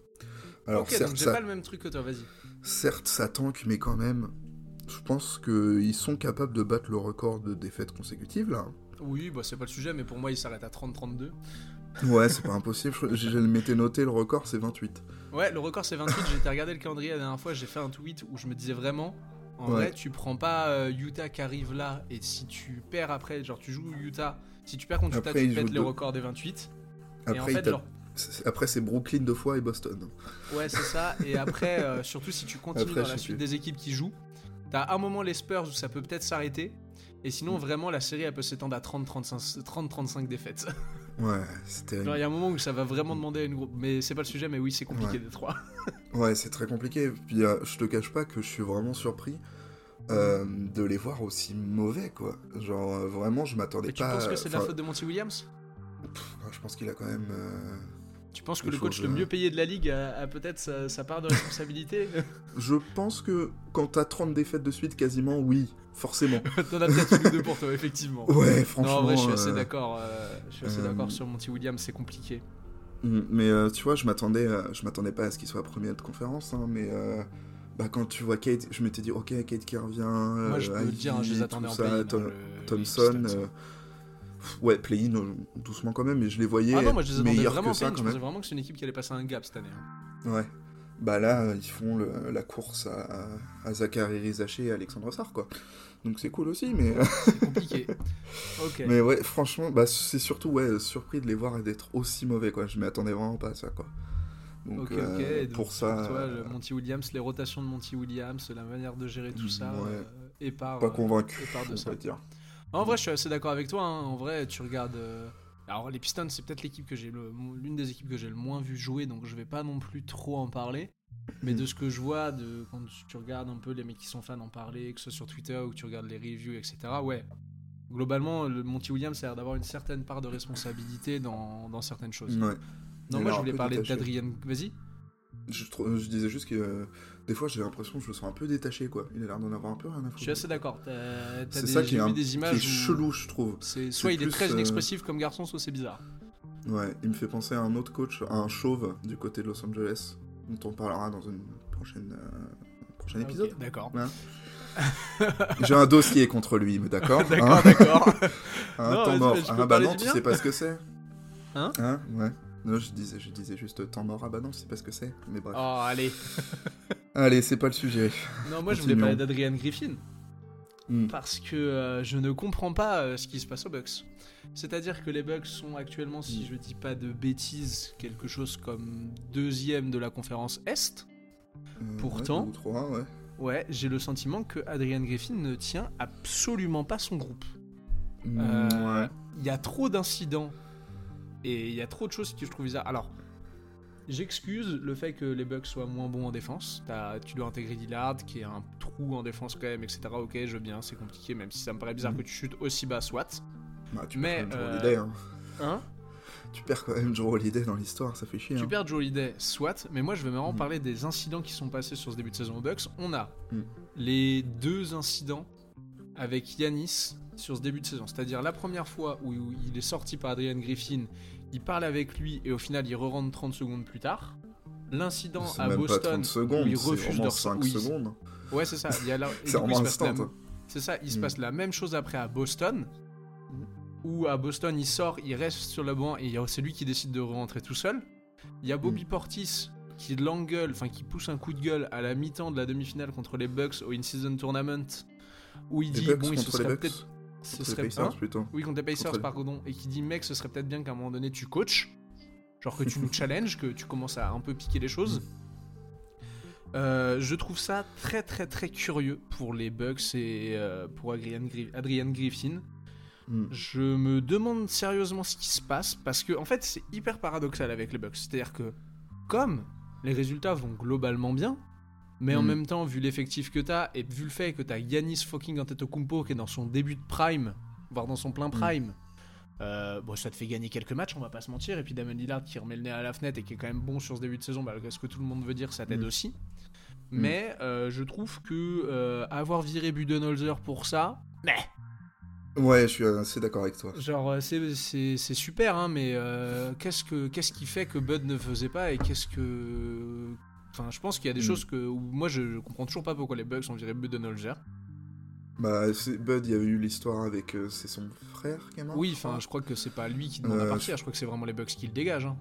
Speaker 2: Alors,
Speaker 1: ok,
Speaker 2: certes,
Speaker 1: donc j'ai
Speaker 2: ça,
Speaker 1: pas le même truc que toi, vas-y.
Speaker 2: certes, ça tank, mais quand même, je pense qu'ils sont capables de battre le record de défaites consécutives, là.
Speaker 1: Oui, bah c'est pas le sujet, mais pour moi il s'arrête à 30-32.
Speaker 2: Ouais, c'est pas impossible. Je, je m'étais noté, le record c'est 28.
Speaker 1: Ouais, le record c'est 28. J'étais regardé le calendrier la dernière fois, j'ai fait un tweet où je me disais vraiment, en
Speaker 2: Ouais.
Speaker 1: vrai, tu prends pas euh, Utah qui arrive là, et si tu perds après, genre tu joues Utah, si tu perds contre Utah, tu
Speaker 2: ils
Speaker 1: pètes
Speaker 2: deux.
Speaker 1: record des 28.
Speaker 2: Après,
Speaker 1: et en
Speaker 2: il
Speaker 1: fait,
Speaker 2: tape-
Speaker 1: genre,
Speaker 2: c'est- après, c'est Brooklyn deux fois et Boston.
Speaker 1: ouais, c'est ça. Et après, euh, surtout si tu continues
Speaker 2: Après,
Speaker 1: dans la suite des équipes qui jouent, t'as un moment les Spurs où ça peut peut-être s'arrêter. Et sinon,
Speaker 2: Mm.
Speaker 1: vraiment, la série, elle peut s'étendre à 30-35 30-35 défaites.
Speaker 2: Ouais, c'était.
Speaker 1: Genre, il y a un moment où ça va vraiment demander à une groupe. Mais c'est pas le sujet, mais oui, c'est compliqué
Speaker 2: Ouais.
Speaker 1: des trois.
Speaker 2: Ouais, c'est très compliqué. Puis euh, je te cache pas que je suis vraiment surpris euh, de les voir aussi mauvais, quoi. Genre, euh, vraiment, je m'attendais
Speaker 1: Mais tu
Speaker 2: pas.
Speaker 1: penses que c'est de la faute de Monty Williams?
Speaker 2: Pff, Je pense qu'il a quand même. euh,
Speaker 1: Tu penses que le coach le
Speaker 2: euh,
Speaker 1: mieux payé de la ligue a, a peut-être sa, sa part de responsabilité
Speaker 2: Je pense que quand t'as 30 défaites de suite, quasiment, oui, forcément.
Speaker 1: T'en as peut-être une ou deux pour toi, effectivement.
Speaker 2: Ouais, franchement.
Speaker 1: non, en vrai, je suis assez
Speaker 2: euh,
Speaker 1: d'accord. euh, je suis assez
Speaker 2: euh,
Speaker 1: d'accord sur Monty Williams, c'est compliqué.
Speaker 2: Mm, Mais euh, tu vois, je m'attendais, euh, je m'attendais pas à ce qu'il soit premier de conférence, hein, mais euh, bah, quand tu vois Kate, je m'étais dit, ok, Kate qui revient.
Speaker 1: Moi, je
Speaker 2: euh,
Speaker 1: peux le dire, hein, je les
Speaker 2: Ivy,
Speaker 1: attendais
Speaker 2: tout
Speaker 1: en
Speaker 2: ça, Tom-
Speaker 1: le-
Speaker 2: Thompson. Ouais, play-in, euh, doucement quand même, mais je les voyais
Speaker 1: Ah non, moi je les attendais vraiment
Speaker 2: que ça
Speaker 1: Je pensais vraiment que c'est une équipe qui allait passer un gap cette année. hein.
Speaker 2: Ouais. Bah là, ils font le- la course à, à Zachary Rizaché et Alexandre Sarr, quoi. Donc c'est cool aussi, mais,
Speaker 1: C'est compliqué.
Speaker 2: mais ouais, franchement, bah, c'est surtout ouais, surpris de les voir et d'être aussi mauvais, quoi. Je m'y attendais vraiment pas à ça, quoi. Donc,
Speaker 1: Ok, ok.
Speaker 2: euh,
Speaker 1: donc,
Speaker 2: pour ça,
Speaker 1: toi,
Speaker 2: euh,
Speaker 1: le Monty Williams, les rotations de Monty Williams, la manière de gérer tout ça,
Speaker 2: Ouais.
Speaker 1: euh, et par,
Speaker 2: pas convaincu,
Speaker 1: et de
Speaker 2: on
Speaker 1: ça.
Speaker 2: dire.
Speaker 1: En vrai, je suis assez d'accord avec toi. hein. En vrai, tu regardes. euh, Alors, les Pistons, c'est peut-être l'équipe que j'ai le... l'une des équipes que j'ai le moins vu jouer, donc je vais pas non plus trop en parler. Mais de ce que je vois, de quand tu regardes un peu les mecs qui sont fans en parler, que ce soit sur Twitter ou que tu regardes les reviews, etc. Ouais. Globalement, le Monty Williams a l'air d'avoir une certaine part de responsabilité dans, dans certaines choses.
Speaker 2: Ouais.
Speaker 1: Non, moi je voulais parler
Speaker 2: détaché.
Speaker 1: d'Adrien. Vas-y.
Speaker 2: Je, disais juste que des fois j'ai l'impression que je le sens un peu détaché quoi. Il a l'air d'en avoir un peu rien à foutre.
Speaker 1: Je suis assez d'accord.
Speaker 2: C'est
Speaker 1: des-
Speaker 2: ça qui est, un-
Speaker 1: des
Speaker 2: qui
Speaker 1: images.
Speaker 2: est
Speaker 1: où
Speaker 2: chelou je trouve.
Speaker 1: c'est- Soit il est très
Speaker 2: euh,
Speaker 1: inexpressif comme garçon, soit c'est bizarre.
Speaker 2: Ouais, il me fait penser à un autre coach, à un chauve du côté de Los Angeles, dont on parlera dans une prochaine, euh, prochain
Speaker 1: Ah,
Speaker 2: épisode.
Speaker 1: D'accord.
Speaker 2: J'ai un dossier contre lui, mais d'accord.
Speaker 1: D'accord,
Speaker 2: hein.
Speaker 1: d'accord.
Speaker 2: Un
Speaker 1: Non,
Speaker 2: temps mort. Ah bah non,
Speaker 1: du
Speaker 2: tu sais pas ce que c'est.
Speaker 1: Hein
Speaker 2: Hein Ouais. Non, je disais, je disais juste temps mort. Ah bah non, tu sais pas ce que c'est. Mais bref.
Speaker 1: Oh, allez.
Speaker 2: Allez, c'est pas le sujet.
Speaker 1: Non, moi je voulais parler d'Adrian Griffin.
Speaker 2: Hmm.
Speaker 1: Parce que euh, je ne comprends pas euh, ce qui se passe aux Bucks. C'est-à-dire que les Bucks sont actuellement, si
Speaker 2: Mm.
Speaker 1: je dis pas de bêtises, quelque chose comme deuxième de la conférence Est.
Speaker 2: Euh,
Speaker 1: Pourtant-
Speaker 2: Ouais, deux ou trois, ouais.
Speaker 1: Ouais, j'ai le sentiment que Adrian Griffin ne tient absolument pas son groupe.
Speaker 2: Mm,
Speaker 1: Euh,
Speaker 2: ouais.
Speaker 1: Il y a trop d'incidents et il y a trop de choses que je trouve bizarres. Alors, j'excuse le fait que les Bucks soient moins bons en défense. Tu dois intégrer Dillard, qui est un trou en défense quand même, etc. Ok, je veux bien, c'est compliqué, même si ça me paraît bizarre
Speaker 2: Mhm.
Speaker 1: que tu chutes aussi bas, soit.
Speaker 2: Bah, tu
Speaker 1: mais,
Speaker 2: perds quand même Joe
Speaker 1: euh,
Speaker 2: Holiday, hein.
Speaker 1: Hein
Speaker 2: Tu perds quand même Joe Holiday dans l'histoire, ça fait chier.
Speaker 1: Tu
Speaker 2: hein.
Speaker 1: perds Joe Holiday, soit, mais moi je vais vraiment
Speaker 2: Mhm.
Speaker 1: parler des incidents qui sont passés sur ce début de saison aux Bucks. On a
Speaker 2: Mhm.
Speaker 1: les deux incidents avec Yanis sur ce début de saison. C'est-à-dire la première fois où il est sorti par Adrian Griffin, il parle avec lui et au final il re-rentre 30 secondes plus tard. L'incident à
Speaker 2: même pas
Speaker 1: Boston
Speaker 2: 30 secondes,
Speaker 1: où il refuse de
Speaker 2: vraiment
Speaker 1: ressa-
Speaker 2: 5
Speaker 1: où il-
Speaker 2: secondes.
Speaker 1: Ouais, c'est ça. Il y a la-
Speaker 2: C'est vraiment
Speaker 1: passe la-
Speaker 2: instant.
Speaker 1: C'est ça, il se
Speaker 2: Mm.
Speaker 1: passe la même chose après à Boston, où à Boston il sort, il reste sur le banc et c'est lui qui décide de rentrer tout seul. Il y a Bobby
Speaker 2: Mm.
Speaker 1: Portis qui l'engueule, enfin qui pousse un coup de gueule à la mi-temps de la demi-finale contre les Bucks au In-Season Tournament, où il
Speaker 2: Les
Speaker 1: dit
Speaker 2: Bucks
Speaker 1: bon, il se serait peut-être. Ce
Speaker 2: les
Speaker 1: serait
Speaker 2: Pacers
Speaker 1: hein
Speaker 2: plutôt.
Speaker 1: Oui, contre les Pacers,
Speaker 2: les-
Speaker 1: pardon, et qui dit mec, ce serait peut-être bien qu'à un moment donné tu coaches, genre que tu nous challenges, que tu commences à un peu piquer les choses. Euh, je trouve ça très très très curieux pour les Bucks et euh, pour Adrian Griffin.
Speaker 2: Mm.
Speaker 1: Je me demande sérieusement ce qui se passe parce que en fait c'est hyper paradoxal avec les Bucks. C'est-à-dire que comme les résultats vont globalement bien, mais en
Speaker 2: Mm.
Speaker 1: même temps vu l'effectif que t'as et vu le fait que t'as Yanis fucking Antetokounmpo qui est dans son début de prime, voire dans son plein prime, euh, bon ça te fait gagner quelques matchs, on va pas se mentir. Et puis Damon Lillard qui remet le nez à la fenêtre et qui est quand même bon sur ce début de saison, malgré ce que tout le monde veut dire, ça t'aide
Speaker 2: Mm.
Speaker 1: aussi. Mais euh, je trouve que euh, avoir viré Budenholzer pour ça, mais
Speaker 2: Ouais, je suis assez d'accord avec toi.
Speaker 1: Genre, c'est- c'est c'est super, hein, mais euh, qu'est-ce que qu'est-ce qui fait que Bud ne faisait pas et qu'est-ce que. Enfin, je pense qu'il y a des
Speaker 2: Mm.
Speaker 1: choses que. où moi, je, je comprends toujours pas pourquoi les Bucks ont viré Budenholzer.
Speaker 2: Bah, Bud, il y a eu l'histoire avec. euh, c'est son frère qui est mort
Speaker 1: Oui,
Speaker 2: je crois.
Speaker 1: enfin, je crois que c'est pas lui qui demande à
Speaker 2: Euh,
Speaker 1: partir, je crois que c'est vraiment les Bucks qui le dégagent. hein.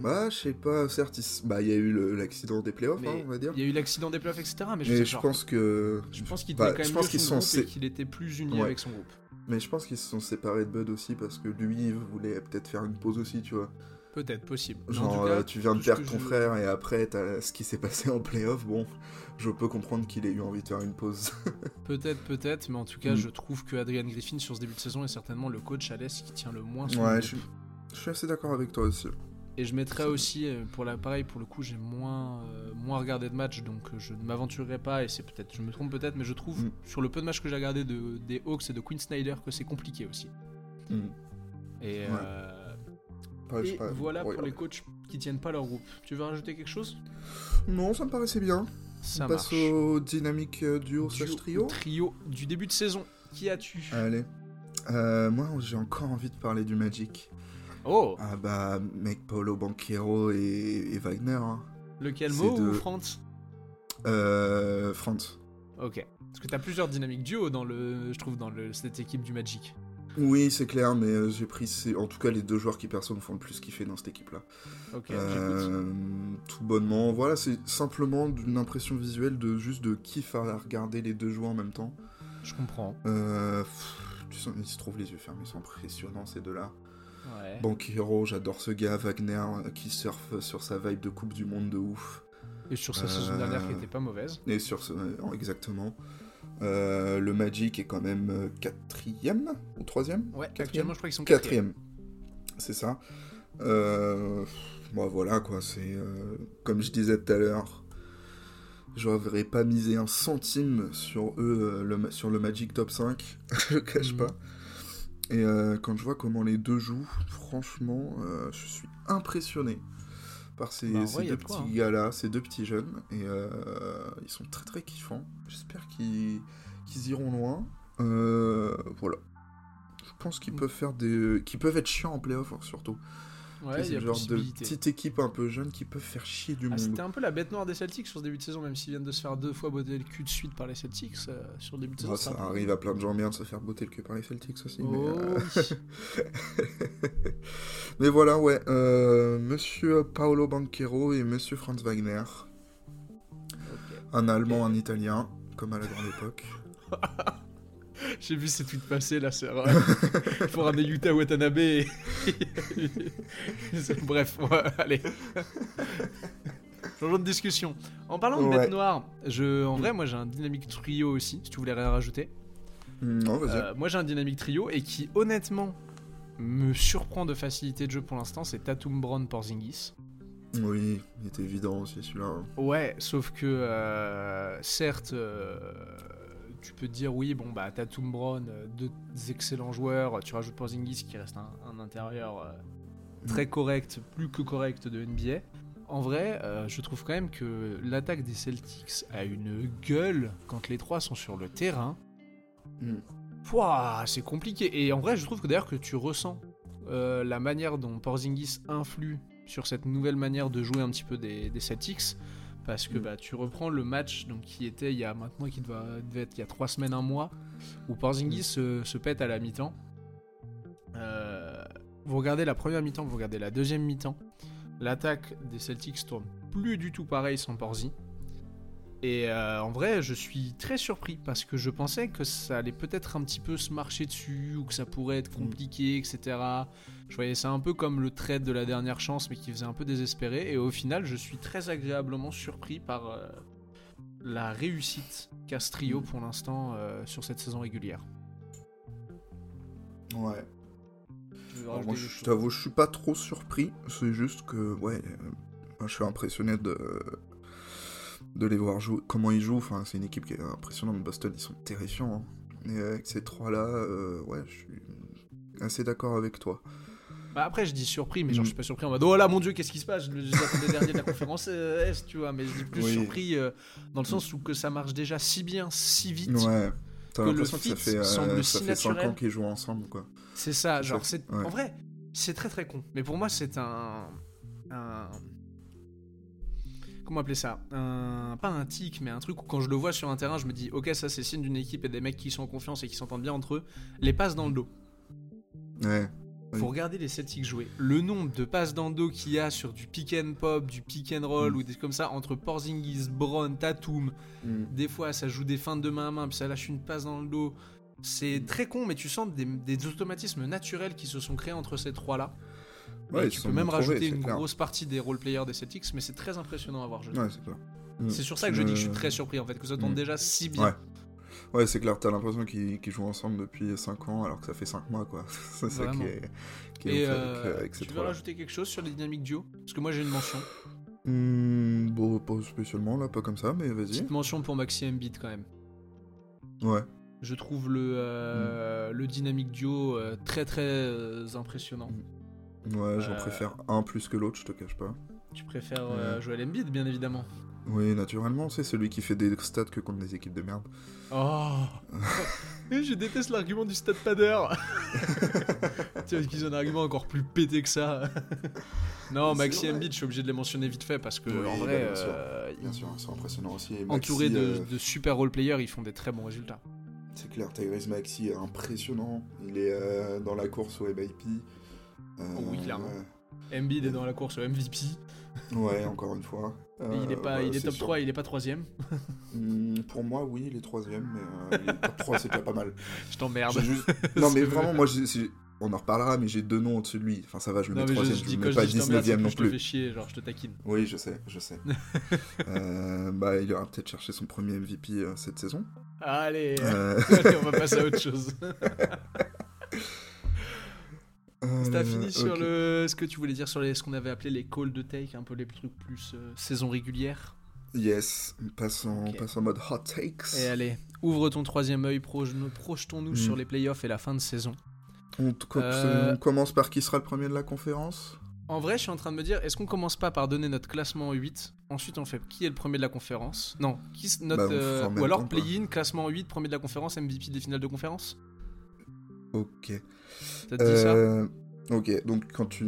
Speaker 2: Bah, je sais pas, certes, il, bah, y a eu l'accident des playoffs, hein, on va dire.
Speaker 1: Il y a eu l'accident des playoffs, etc. Mais je,
Speaker 2: Mais
Speaker 1: sais
Speaker 2: je
Speaker 1: genre,
Speaker 2: pense que.
Speaker 1: je pense qu'il
Speaker 2: bah,
Speaker 1: quand même
Speaker 2: qu'ils sont sé-
Speaker 1: qu'il était plus uni
Speaker 2: Ouais.
Speaker 1: avec son groupe.
Speaker 2: Mais je pense qu'ils se sont séparés de Bud aussi parce que lui, il voulait peut-être faire une pause aussi, tu vois.
Speaker 1: Peut-être, possible. En
Speaker 2: Genre,
Speaker 1: tout cas,
Speaker 2: euh, tu viens de perdre ton
Speaker 1: je-
Speaker 2: frère et après, t'as ce qui s'est passé en playoff. Bon, je peux comprendre qu'il ait eu envie de faire une pause.
Speaker 1: Peut-être, peut-être, mais en tout cas,
Speaker 2: Mm.
Speaker 1: je trouve que Adrian Griffin sur ce début de saison est certainement le coach à l'Est qui tient le moins son
Speaker 2: ouais, je suis, je suis assez d'accord avec toi aussi.
Speaker 1: Et je mettrais aussi, euh, pour la, pareil, pour le coup, j'ai moins, euh, moins regardé de matchs, donc je ne m'aventurerai pas, et c'est peut-être, je me trompe peut-être, mais je trouve,
Speaker 2: Mm.
Speaker 1: sur le peu de matchs que j'ai regardé de, des Hawks et de Quinn Snyder, que c'est compliqué aussi.
Speaker 2: Mm.
Speaker 1: Et,
Speaker 2: Ouais.
Speaker 1: euh,
Speaker 2: Pas-
Speaker 1: et
Speaker 2: pas-
Speaker 1: voilà pour les coachs qui tiennent pas leur groupe. Tu veux rajouter quelque chose?
Speaker 2: Non, ça me paraissait bien.
Speaker 1: Ça
Speaker 2: On passe au dynamique euh, duo slash
Speaker 1: Duo-
Speaker 2: trio.
Speaker 1: Trio du début de saison. Qui as-tu?
Speaker 2: Allez. Euh, moi, j'ai encore envie de parler du Magic.
Speaker 1: Oh
Speaker 2: Ah bah, mec, Paolo Banquero et, et Wagner. hein.
Speaker 1: Lequel mot
Speaker 2: de-
Speaker 1: ou Franz
Speaker 2: Euh, Franz.
Speaker 1: Ok. Parce que t'as plusieurs dynamiques duo dans le, je trouve, dans le, cette équipe du Magic.
Speaker 2: Oui, c'est clair, mais euh, j'ai pris, ces- en tout cas, les deux joueurs qui personne me font le plus kiffer dans cette équipe-là.
Speaker 1: Ok, j'écoute.
Speaker 2: Euh, tout bonnement. Voilà, c'est simplement d'une impression visuelle de juste de kiff à regarder les deux joueurs en même temps.
Speaker 1: Je comprends.
Speaker 2: Euh, pff, tu sens, ils se trouvent les yeux fermés, ils sont impressionnants ces deux-là.
Speaker 1: Ouais.
Speaker 2: Banquero, j'adore ce gars. Wagner euh, qui surfe sur sa vibe de Coupe du Monde de ouf.
Speaker 1: Et sur sa
Speaker 2: euh,
Speaker 1: saison dernière qui était pas mauvaise.
Speaker 2: Et sur ce. euh, Exactement. Euh, le Magic est quand même euh, quatrième ou troisième?
Speaker 1: Ouais,
Speaker 2: Quatrième?
Speaker 1: actuellement je crois qu'ils sont quatrième.
Speaker 2: Quatrième. C'est ça. Euh, bon, voilà quoi, c'est. euh, comme je disais tout à l'heure, j'aurais pas misé un centime sur eux, euh, le, sur le Magic top 5, je le cache pas. Et euh, quand je vois comment les deux jouent, franchement, euh, je suis impressionné par ces,
Speaker 1: Bah,
Speaker 2: ces
Speaker 1: a
Speaker 2: deux
Speaker 1: quoi,
Speaker 2: petits
Speaker 1: hein.
Speaker 2: gars-là, ces deux petits jeunes. Et euh, ils sont très très kiffants. J'espère qu'ils qu'ils iront loin. Euh, voilà. Je pense qu'ils
Speaker 1: Mm.
Speaker 2: peuvent faire des. qu'ils peuvent être chiants en playoff, hein, surtout.
Speaker 1: Ouais,
Speaker 2: c'est le genre de petite équipe un peu jeune qui peuvent faire chier du
Speaker 1: Ah,
Speaker 2: monde.
Speaker 1: C'était un peu la bête noire des Celtics sur ce début de saison, même s'ils viennent de se faire deux fois botter le cul de suite par les Celtics euh, sur le début de saison.
Speaker 2: Bah,
Speaker 1: c'est
Speaker 2: ça
Speaker 1: peu-
Speaker 2: arrive à plein de gens bien de se faire botter le cul par les Celtics aussi. mais,
Speaker 1: Oh,
Speaker 2: euh,
Speaker 1: oui.
Speaker 2: mais voilà, ouais. euh, Monsieur Paolo Banquero et Monsieur Franz Wagner. Un Allemand, un Italien, comme à la grande époque.
Speaker 1: J'ai vu ces tweets passer là, c'est. Il faut ramener Yuta Watanabe. et- Bref, ouais, allez. Changeons de discussion. En parlant de
Speaker 2: Ouais.
Speaker 1: bête noire, je, en vrai, moi j'ai un dynamique trio aussi, si tu voulais rien rajouter.
Speaker 2: Non, vas-y.
Speaker 1: Euh, moi j'ai un dynamique trio et qui honnêtement me surprend de facilité de jeu pour l'instant, c'est Tatum Brown Porzingis.
Speaker 2: Oui, il était évident aussi celui-là. hein.
Speaker 1: Ouais, sauf que euh, certes, euh, tu peux te dire oui, bon bah Tatum Brown, euh, deux excellents joueurs, tu rajoutes Porzingis qui reste un, un intérieur euh, très correct, plus que correct de NBA. En vrai, euh, je trouve quand même que l'attaque des Celtics a une gueule quand les trois sont sur le terrain.
Speaker 2: Mm.
Speaker 1: Pouah, c'est compliqué. Et en vrai, je trouve que d'ailleurs que tu ressens euh, la manière dont Porzingis influe sur cette nouvelle manière de jouer un petit peu des, des Celtics. Parce que
Speaker 2: Mm.
Speaker 1: bah, tu reprends le match donc, qui était il y a maintenant, qui devait, être il y a trois semaines, un mois, où Porzingis se, se pète à la mi-temps. Euh, vous regardez la première mi-temps, vous regardez la deuxième mi-temps. L'attaque des Celtics tourne plus du tout pareil sans Porzi. Et euh, en vrai, je suis très surpris parce que je pensais que ça allait peut-être un petit peu se marcher dessus ou que ça pourrait être compliqué, etc. Je voyais ça un peu comme le trade de la dernière chance, mais qui faisait un peu désespéré. Et au final, je suis très agréablement surpris par euh, la réussite qu'a ce trio pour l'instant euh, sur cette saison régulière.
Speaker 2: Ouais. Alors, moi, je
Speaker 1: chose
Speaker 2: t'avoue, je suis pas trop surpris. C'est juste que, ouais, moi, je suis impressionné de de les voir jouer, comment ils jouent. Enfin, c'est une équipe qui est impressionnante. Boston, ils sont terrifiants. hein. Et avec ces trois-là, euh, ouais, je suis assez d'accord avec toi.
Speaker 1: Bah après, je dis surpris, mais genre,
Speaker 2: Mm.
Speaker 1: je suis pas surpris en mode oh là mon dieu, qu'est-ce qui se passe? Je les attendais dernier de la conférence euh, Est, tu vois, mais je dis plus
Speaker 2: Oui.
Speaker 1: surpris euh, dans le sens où que ça marche déjà si bien, si vite.
Speaker 2: Ouais. T'as
Speaker 1: que
Speaker 2: l'impression que ça fait, euh,
Speaker 1: semble
Speaker 2: ça
Speaker 1: si
Speaker 2: fait 5
Speaker 1: naturel.
Speaker 2: ans qu'ils jouent ensemble, quoi.
Speaker 1: C'est ça, genre,
Speaker 2: C'est-
Speaker 1: c'est
Speaker 2: ouais.
Speaker 1: en vrai, c'est très très con. Mais pour moi, c'est un, un- comment appeler ça un, Pas un tic, mais un truc où quand je le vois sur un terrain, je me dis, ok, ça c'est signe d'une équipe et des mecs qui sont en confiance et qui s'entendent bien entre eux. Les passes dans le dos.
Speaker 2: Ouais.
Speaker 1: Faut regarder les Celtics jouer. Le nombre de passes dans le dos qu'il y a sur du pick and pop, du pick and roll
Speaker 2: Mm.
Speaker 1: ou des comme ça entre Porzingis, Brown, Tatum.
Speaker 2: Mm.
Speaker 1: Des fois, ça joue des feintes de main à main, puis ça lâche une passe dans le dos. C'est très con, mais tu sens des, des automatismes naturels qui se sont créés entre ces trois-là.
Speaker 2: Ouais,
Speaker 1: tu peux même
Speaker 2: bien trouvés,
Speaker 1: rajouter une
Speaker 2: clair.
Speaker 1: grosse partie des role-players des Celtics, mais c'est très impressionnant à voir. Je trouve.
Speaker 2: Ouais, c'est clair. Mm.
Speaker 1: C'est sur ça que je dis que je suis très surpris en fait, que ça tombe
Speaker 2: Mm.
Speaker 1: déjà si bien.
Speaker 2: Ouais. Ouais, c'est clair, t'as l'impression qu'ils jouent ensemble depuis 5 ans alors que ça fait 5 mois, quoi. c'est ça qui est, qui est
Speaker 1: Et
Speaker 2: ouf
Speaker 1: euh,
Speaker 2: avec, avec ces
Speaker 1: tu veux rajouter quelque chose sur les dynamiques duo? Parce que moi j'ai une mention.
Speaker 2: Hmm, bon, pas spécialement, là, pas comme ça, mais vas-y.
Speaker 1: Petite mention pour Maxi Embiid quand même.
Speaker 2: Ouais.
Speaker 1: Je trouve le,
Speaker 2: Mm.
Speaker 1: euh, le dynamique duo euh, très très impressionnant.
Speaker 2: Ouais, j'en
Speaker 1: Euh,
Speaker 2: préfère un plus que l'autre, je te cache pas.
Speaker 1: Tu préfères euh. Joel Embiid bien évidemment.
Speaker 2: Oui, naturellement, c'est celui qui fait des stats que contre des équipes de merde.
Speaker 1: Oh Je déteste l'argument du stade padder vois qu'ils ont un argument encore plus pété que ça. non, Maxi. Embiid, je suis obligé de les mentionner vite fait parce que
Speaker 2: Oui,
Speaker 1: en
Speaker 2: bah,
Speaker 1: vrai,
Speaker 2: bien sûr.
Speaker 1: euh,
Speaker 2: Bien
Speaker 1: ils-
Speaker 2: sûr, c'est impressionnant aussi. Et Maxi,
Speaker 1: entourés de,
Speaker 2: euh,
Speaker 1: de super role-players, ils font des très bons résultats.
Speaker 2: C'est clair, Tyrese Maxi est impressionnant. Il est euh, dans la course au MIP. Euh,
Speaker 1: Oh oui, clairement.
Speaker 2: ouais.
Speaker 1: Embiid est dans la course au MVP.
Speaker 2: Ouais, encore une fois.
Speaker 1: Et il est,
Speaker 2: Euh,
Speaker 1: pas,
Speaker 2: ouais,
Speaker 1: il est top
Speaker 2: sûr.
Speaker 1: 3, il est pas troisième.
Speaker 2: Hmm, pour moi, oui, il est troisième, mais euh, il est top 3, c'est déjà pas mal.
Speaker 1: Je t'emmerde.
Speaker 2: Juste- Non, mais vraiment,
Speaker 1: vrai.
Speaker 2: moi, on en reparlera, mais j'ai deux noms au-dessus de lui. Enfin, ça va, je le mets
Speaker 1: je,
Speaker 2: troisième,
Speaker 1: je
Speaker 2: je,
Speaker 1: dis
Speaker 2: le mets
Speaker 1: je
Speaker 2: pas
Speaker 1: dis je t'emmerde, c'est
Speaker 2: 19ème
Speaker 1: que
Speaker 2: non
Speaker 1: je te
Speaker 2: plus.
Speaker 1: fais chier, genre je te taquine.
Speaker 2: Oui, je sais, je sais. Euh, bah, il aura peut-être cherché son premier MVP euh, cette saison.
Speaker 1: Allez,
Speaker 2: Euh,
Speaker 1: allez, on va passer à autre chose. T'as
Speaker 2: euh,
Speaker 1: fini sur le, ce que tu voulais dire sur les, ce qu'on avait appelé les calls de take, un peu les trucs plus euh, saison régulière.
Speaker 2: Yes, passe en, passe en mode hot takes.
Speaker 1: Et allez, ouvre ton troisième œil, proj- projetons-nous
Speaker 2: Mm.
Speaker 1: sur les playoffs et la fin de saison.
Speaker 2: On,
Speaker 1: Euh,
Speaker 2: on commence par qui sera le premier de la conférence?
Speaker 1: En vrai, je suis en train de me dire, est-ce qu'on commence pas par donner notre classement en 8 Ensuite, on fait qui est le premier de la conférence? Non, qui notre,
Speaker 2: Bah,
Speaker 1: euh, ou alors play-in, classement en 8, premier de la conférence, MVP des finales de conférence?
Speaker 2: Ok.
Speaker 1: Ça te dit ça
Speaker 2: Euh, Ok, donc quand tu.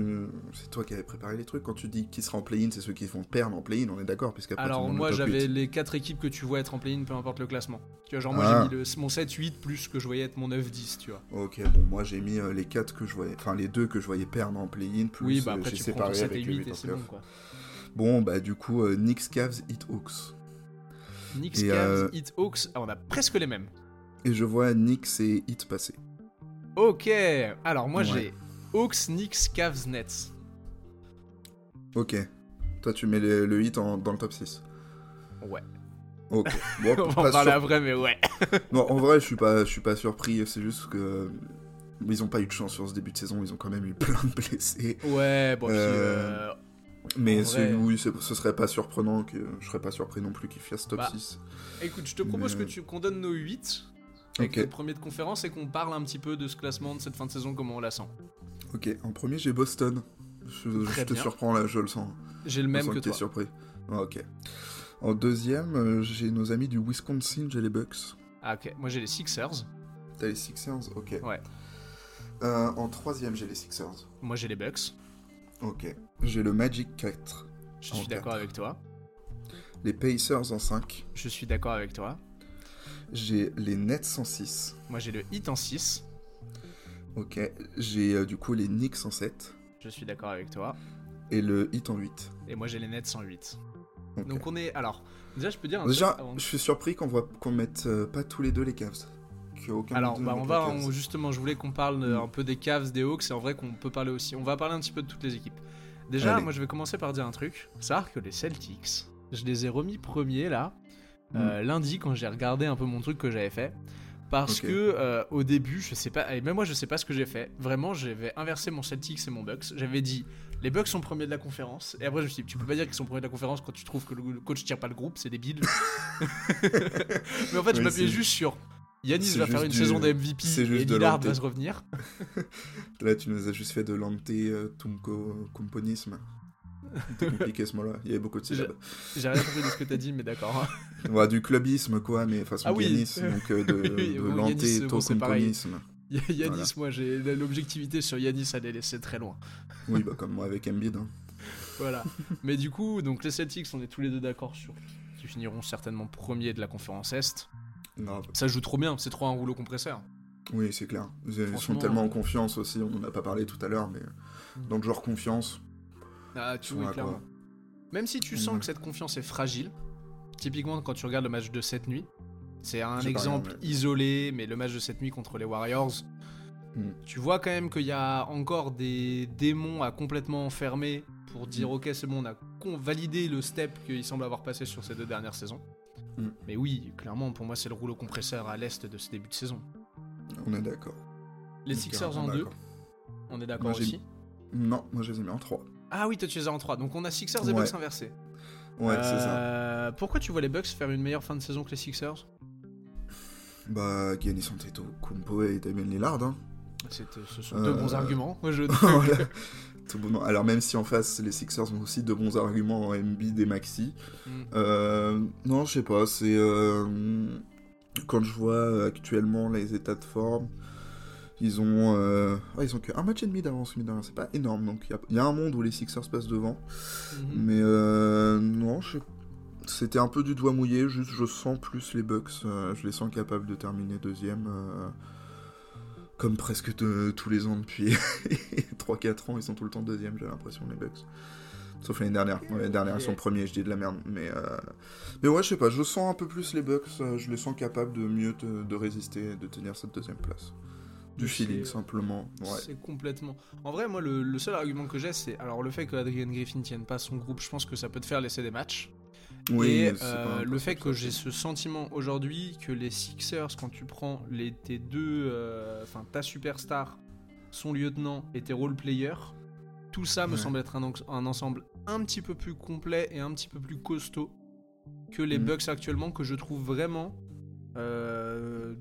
Speaker 2: C'est toi qui avais préparé les trucs. Quand tu dis qui sera en play-in, c'est ceux qui vont perdre en play-in, on est d'accord puisqu'après,
Speaker 1: Alors moi j'avais
Speaker 2: 8.
Speaker 1: les 4 équipes que tu vois être en play-in, peu importe le classement. Tu vois, genre moi
Speaker 2: Ah.
Speaker 1: j'ai mis le, mon 7-8 plus que je voyais être mon 9-10, tu vois.
Speaker 2: Ok, bon, moi j'ai mis euh, les 4 que je voyais. Enfin, les deux que je voyais perdre en play-in, plus
Speaker 1: oui, bah
Speaker 2: euh,
Speaker 1: après
Speaker 2: j'ai séparé
Speaker 1: 7 et
Speaker 2: avec les
Speaker 1: 8
Speaker 2: 8
Speaker 1: et c'est bon quoi.
Speaker 2: Bon, bah du coup, euh, Knicks, Cavs, Hit Hawks.
Speaker 1: Knicks, Cavs,
Speaker 2: euh,
Speaker 1: Heat, Hawks, ah, on a presque les mêmes.
Speaker 2: Et je vois Knicks et Hit passer.
Speaker 1: Ok, alors moi
Speaker 2: Ouais.
Speaker 1: j'ai Hawks, Knicks, Cavs, Nets.
Speaker 2: Ok. Toi, tu mets le, le Hit en- dans le top 6.
Speaker 1: Ouais.
Speaker 2: Ok. Bon,
Speaker 1: on va parler
Speaker 2: sur-
Speaker 1: après, mais ouais.
Speaker 2: Non, en vrai, je suis pas, je suis pas surpris. C'est juste que ils ont pas eu de chance sur ce début de saison. Ils ont quand même eu plein de blessés.
Speaker 1: Ouais, bon, puis,
Speaker 2: Euh,
Speaker 1: euh,
Speaker 2: Mais
Speaker 1: vrai-
Speaker 2: oui, ce serait pas surprenant que je serais pas surpris non plus qu'ils fassent top
Speaker 1: Bah,
Speaker 2: 6.
Speaker 1: écoute, je te propose
Speaker 2: Mais-
Speaker 1: que tu qu'on donne nos 8 avec
Speaker 2: Ok.
Speaker 1: notre premier de conférence et qu'on parle un petit peu de ce classement de cette fin de saison, comment on la sent.
Speaker 2: Ok. En premier, j'ai Boston. Je, je te surprends là, je le sens.
Speaker 1: J'ai le
Speaker 2: Je
Speaker 1: même
Speaker 2: sens
Speaker 1: que
Speaker 2: t'es
Speaker 1: toi.
Speaker 2: surpris. Ah, ok. En deuxième, euh, j'ai nos amis du Wisconsin, j'ai les Bucks.
Speaker 1: Ah ok, moi j'ai les Sixers,
Speaker 2: T'as les Sixers Ok.
Speaker 1: Ouais.
Speaker 2: Euh, en troisième, j'ai les Sixers.
Speaker 1: moi j'ai les Bucks.
Speaker 2: Ok. J'ai le Magic 4.
Speaker 1: Je suis d'accord avec toi.
Speaker 2: Les Pacers en 5.
Speaker 1: Je suis d'accord avec toi.
Speaker 2: J'ai les Nets en 6.
Speaker 1: Moi j'ai le Heat en 6.
Speaker 2: Ok. J'ai euh, du coup les Knicks en 7.
Speaker 1: Je suis d'accord avec toi.
Speaker 2: Et le Heat en 8.
Speaker 1: Et moi j'ai les Nets en 8.
Speaker 2: Ok.
Speaker 1: Donc on est. Alors, déjà je peux dire un
Speaker 2: Déjà,
Speaker 1: avant
Speaker 2: je suis surpris qu'on voit qu'on mette euh, pas tous les deux les Cavs. Qu'aucun
Speaker 1: Alors, bah, on va, on- justement, je voulais qu'on parle euh,
Speaker 2: Mm.
Speaker 1: un peu des Cavs, des Hawks, et en vrai qu'on peut parler aussi. On va parler un petit peu de toutes les équipes. Déjà,
Speaker 2: Allez.
Speaker 1: moi je vais commencer par dire un truc. Savoir que les Celtics, je les ai remis premiers là,
Speaker 2: Mm.
Speaker 1: euh, lundi quand j'ai regardé un peu mon truc que j'avais fait. Parce que euh, au début, je sais pas, et même moi je sais pas ce que j'ai fait. Vraiment, j'avais inversé mon Celtics et mon Bucks. J'avais dit les Bucks sont premiers de la conférence. Et après, je me suis dit, tu peux pas dire qu'ils sont premiers de la conférence quand tu trouves que le coach tire pas le groupe, c'est débile. Mais en fait, je m'appuyais juste sur Yanis va faire une
Speaker 2: du-
Speaker 1: saison de MVP et Lillard va se revenir.
Speaker 2: Là, tu nous as juste fait de l'anté compliqué ce mot-là. Il y avait beaucoup de syllabes.
Speaker 1: J'ai rien compris de ce que t'as dit, mais d'accord.
Speaker 2: Ouais, du clubisme, quoi, mais façon
Speaker 1: Ah oui.
Speaker 2: Donc euh, de,
Speaker 1: Oui,
Speaker 2: de
Speaker 1: bon,
Speaker 2: l'anté
Speaker 1: Yanis,
Speaker 2: Voilà.
Speaker 1: moi, j'ai l'objectivité sur Yanis, elle est laissée très loin.
Speaker 2: Oui, bah comme moi avec Embiid. hein.
Speaker 1: voilà. Mais du coup, donc les Celtics, on est tous les deux d'accord sur qui finiront certainement premiers de la conférence Est.
Speaker 2: Grave.
Speaker 1: Ça joue trop bien, c'est trop un rouleau compresseur.
Speaker 2: Oui, c'est clair. Ils sont tellement
Speaker 1: euh,
Speaker 2: en confiance aussi, on en a pas parlé tout à l'heure, mais
Speaker 1: Mm.
Speaker 2: dans le genre confiance.
Speaker 1: Ah, tu
Speaker 2: là,
Speaker 1: clairement.
Speaker 2: quoi.
Speaker 1: Même si tu
Speaker 2: Mm.
Speaker 1: sens que cette confiance est fragile, typiquement quand tu regardes le match de cette nuit, c'est un exemple isolé, mais le match de cette nuit contre les Warriors,
Speaker 2: Mm.
Speaker 1: tu vois quand même qu'il y a encore des démons à complètement enfermer pour dire
Speaker 2: Mm.
Speaker 1: ok c'est bon on a validé le step qu'il semble avoir passé sur ces deux dernières saisons.
Speaker 2: Mm.
Speaker 1: Mais oui, clairement pour moi c'est le rouleau compresseur à l'est de ce début de saison.
Speaker 2: On est d'accord.
Speaker 1: Les Sixers en deux, on est d'accord aussi.
Speaker 2: Non, moi je les ai mis en 3.
Speaker 1: Ah oui toi tu les as en 3, donc on a Sixers et
Speaker 2: Ouais.
Speaker 1: Bucks inversés.
Speaker 2: Ouais, c'est ça.
Speaker 1: Euh, Pourquoi tu vois les Bucks faire une meilleure fin de saison que les Sixers?
Speaker 2: Bah, Giannis Antetokounmpo et Damien Lillard, hein.
Speaker 1: C'est- Ce sont
Speaker 2: Euh,
Speaker 1: deux bons arguments. Moi, je...
Speaker 2: Voilà. Tout bon. Alors même si en face les Sixers ont aussi de bons arguments en MB des Maxi,
Speaker 1: Mm.
Speaker 2: euh, non je sais pas, c'est euh, quand je vois actuellement les états de forme, ils ont euh, ils ont que un match et demi d'avance c'est pas énorme donc il y a- il y, a un monde où les Sixers passent devant,
Speaker 1: Mhm.
Speaker 2: mais euh, non c'était un peu du doigt mouillé, juste je sens plus les Bucks, euh, je les sens capables de terminer deuxième. euh, comme presque de- tous les ans depuis 3-4 ans, ils sont tout le temps deuxième, j'ai l'impression, les Bucks. Sauf l'année dernière. L'année dernière, ils sont premiers, je dis de la merde. Mais, euh, mais ouais, je sais pas, je sens un peu plus les Bucks, euh, je les sens capables de mieux te- de résister et de tenir cette deuxième place. Du feeling, simplement. Ouais.
Speaker 1: C'est complètement. En vrai, moi, le, le seul argument que j'ai, c'est alors le fait que Adrian Griffin tienne pas son groupe, je pense que ça peut te faire laisser des matchs.
Speaker 2: Oui,
Speaker 1: et euh, le fait que j'ai ce sentiment aujourd'hui que les Sixers, quand tu prends les, tes deux, euh, enfin ta superstar, son lieutenant et tes role players, tout ça me semble être un, un ensemble un petit peu plus complet et un petit peu plus costaud que les
Speaker 2: Mm.
Speaker 1: Bucks actuellement, que je trouve vraiment euh,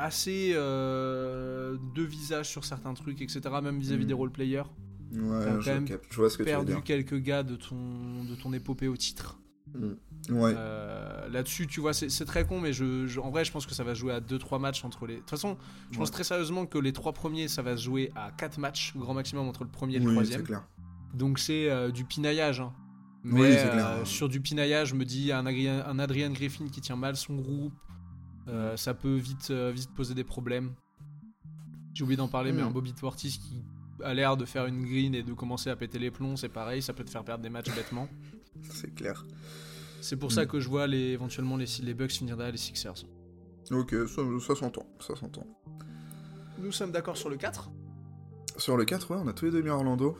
Speaker 1: assez euh, de visage sur certains trucs, etc. Même vis-à-vis
Speaker 2: Mm.
Speaker 1: des role players.
Speaker 2: Ouais,
Speaker 1: quand
Speaker 2: je,
Speaker 1: même
Speaker 2: je vois ce que tu veux
Speaker 1: perdu
Speaker 2: dire.
Speaker 1: quelques gars de ton, de ton épopée au titre.
Speaker 2: Mm. Ouais,
Speaker 1: Euh, Là-dessus, tu vois, c'est très con, mais je, je- en vrai, je pense que ça va jouer à 2-3 matchs entre les. De toute façon, je pense très sérieusement que les 3 premiers, ça va se jouer à 4 matchs, grand maximum entre le premier et le
Speaker 2: oui,
Speaker 1: troisième.
Speaker 2: c'est clair.
Speaker 1: Donc c'est euh, du pinaillage. hein. Mais
Speaker 2: c'est clair.
Speaker 1: euh, sur du pinaillage, je me dis un, Adrien- un Adrian Griffin qui tient mal son groupe, euh, ça peut vite, euh, vite poser des problèmes. J'ai oublié d'en parler, mais
Speaker 2: Mm.
Speaker 1: un Bobby Portis qui a l'air de faire une green et de commencer à péter les plombs, c'est pareil, ça peut te faire perdre des matchs bêtement.
Speaker 2: C'est clair.
Speaker 1: C'est pour ça que je vois les, éventuellement les, les Bucks finir derrière les Sixers.
Speaker 2: Ok, ça, ça s'entend, ça s'entend.
Speaker 1: Nous sommes d'accord sur le 4
Speaker 2: Sur le 4, ouais, on a tous les deux mis Orlando.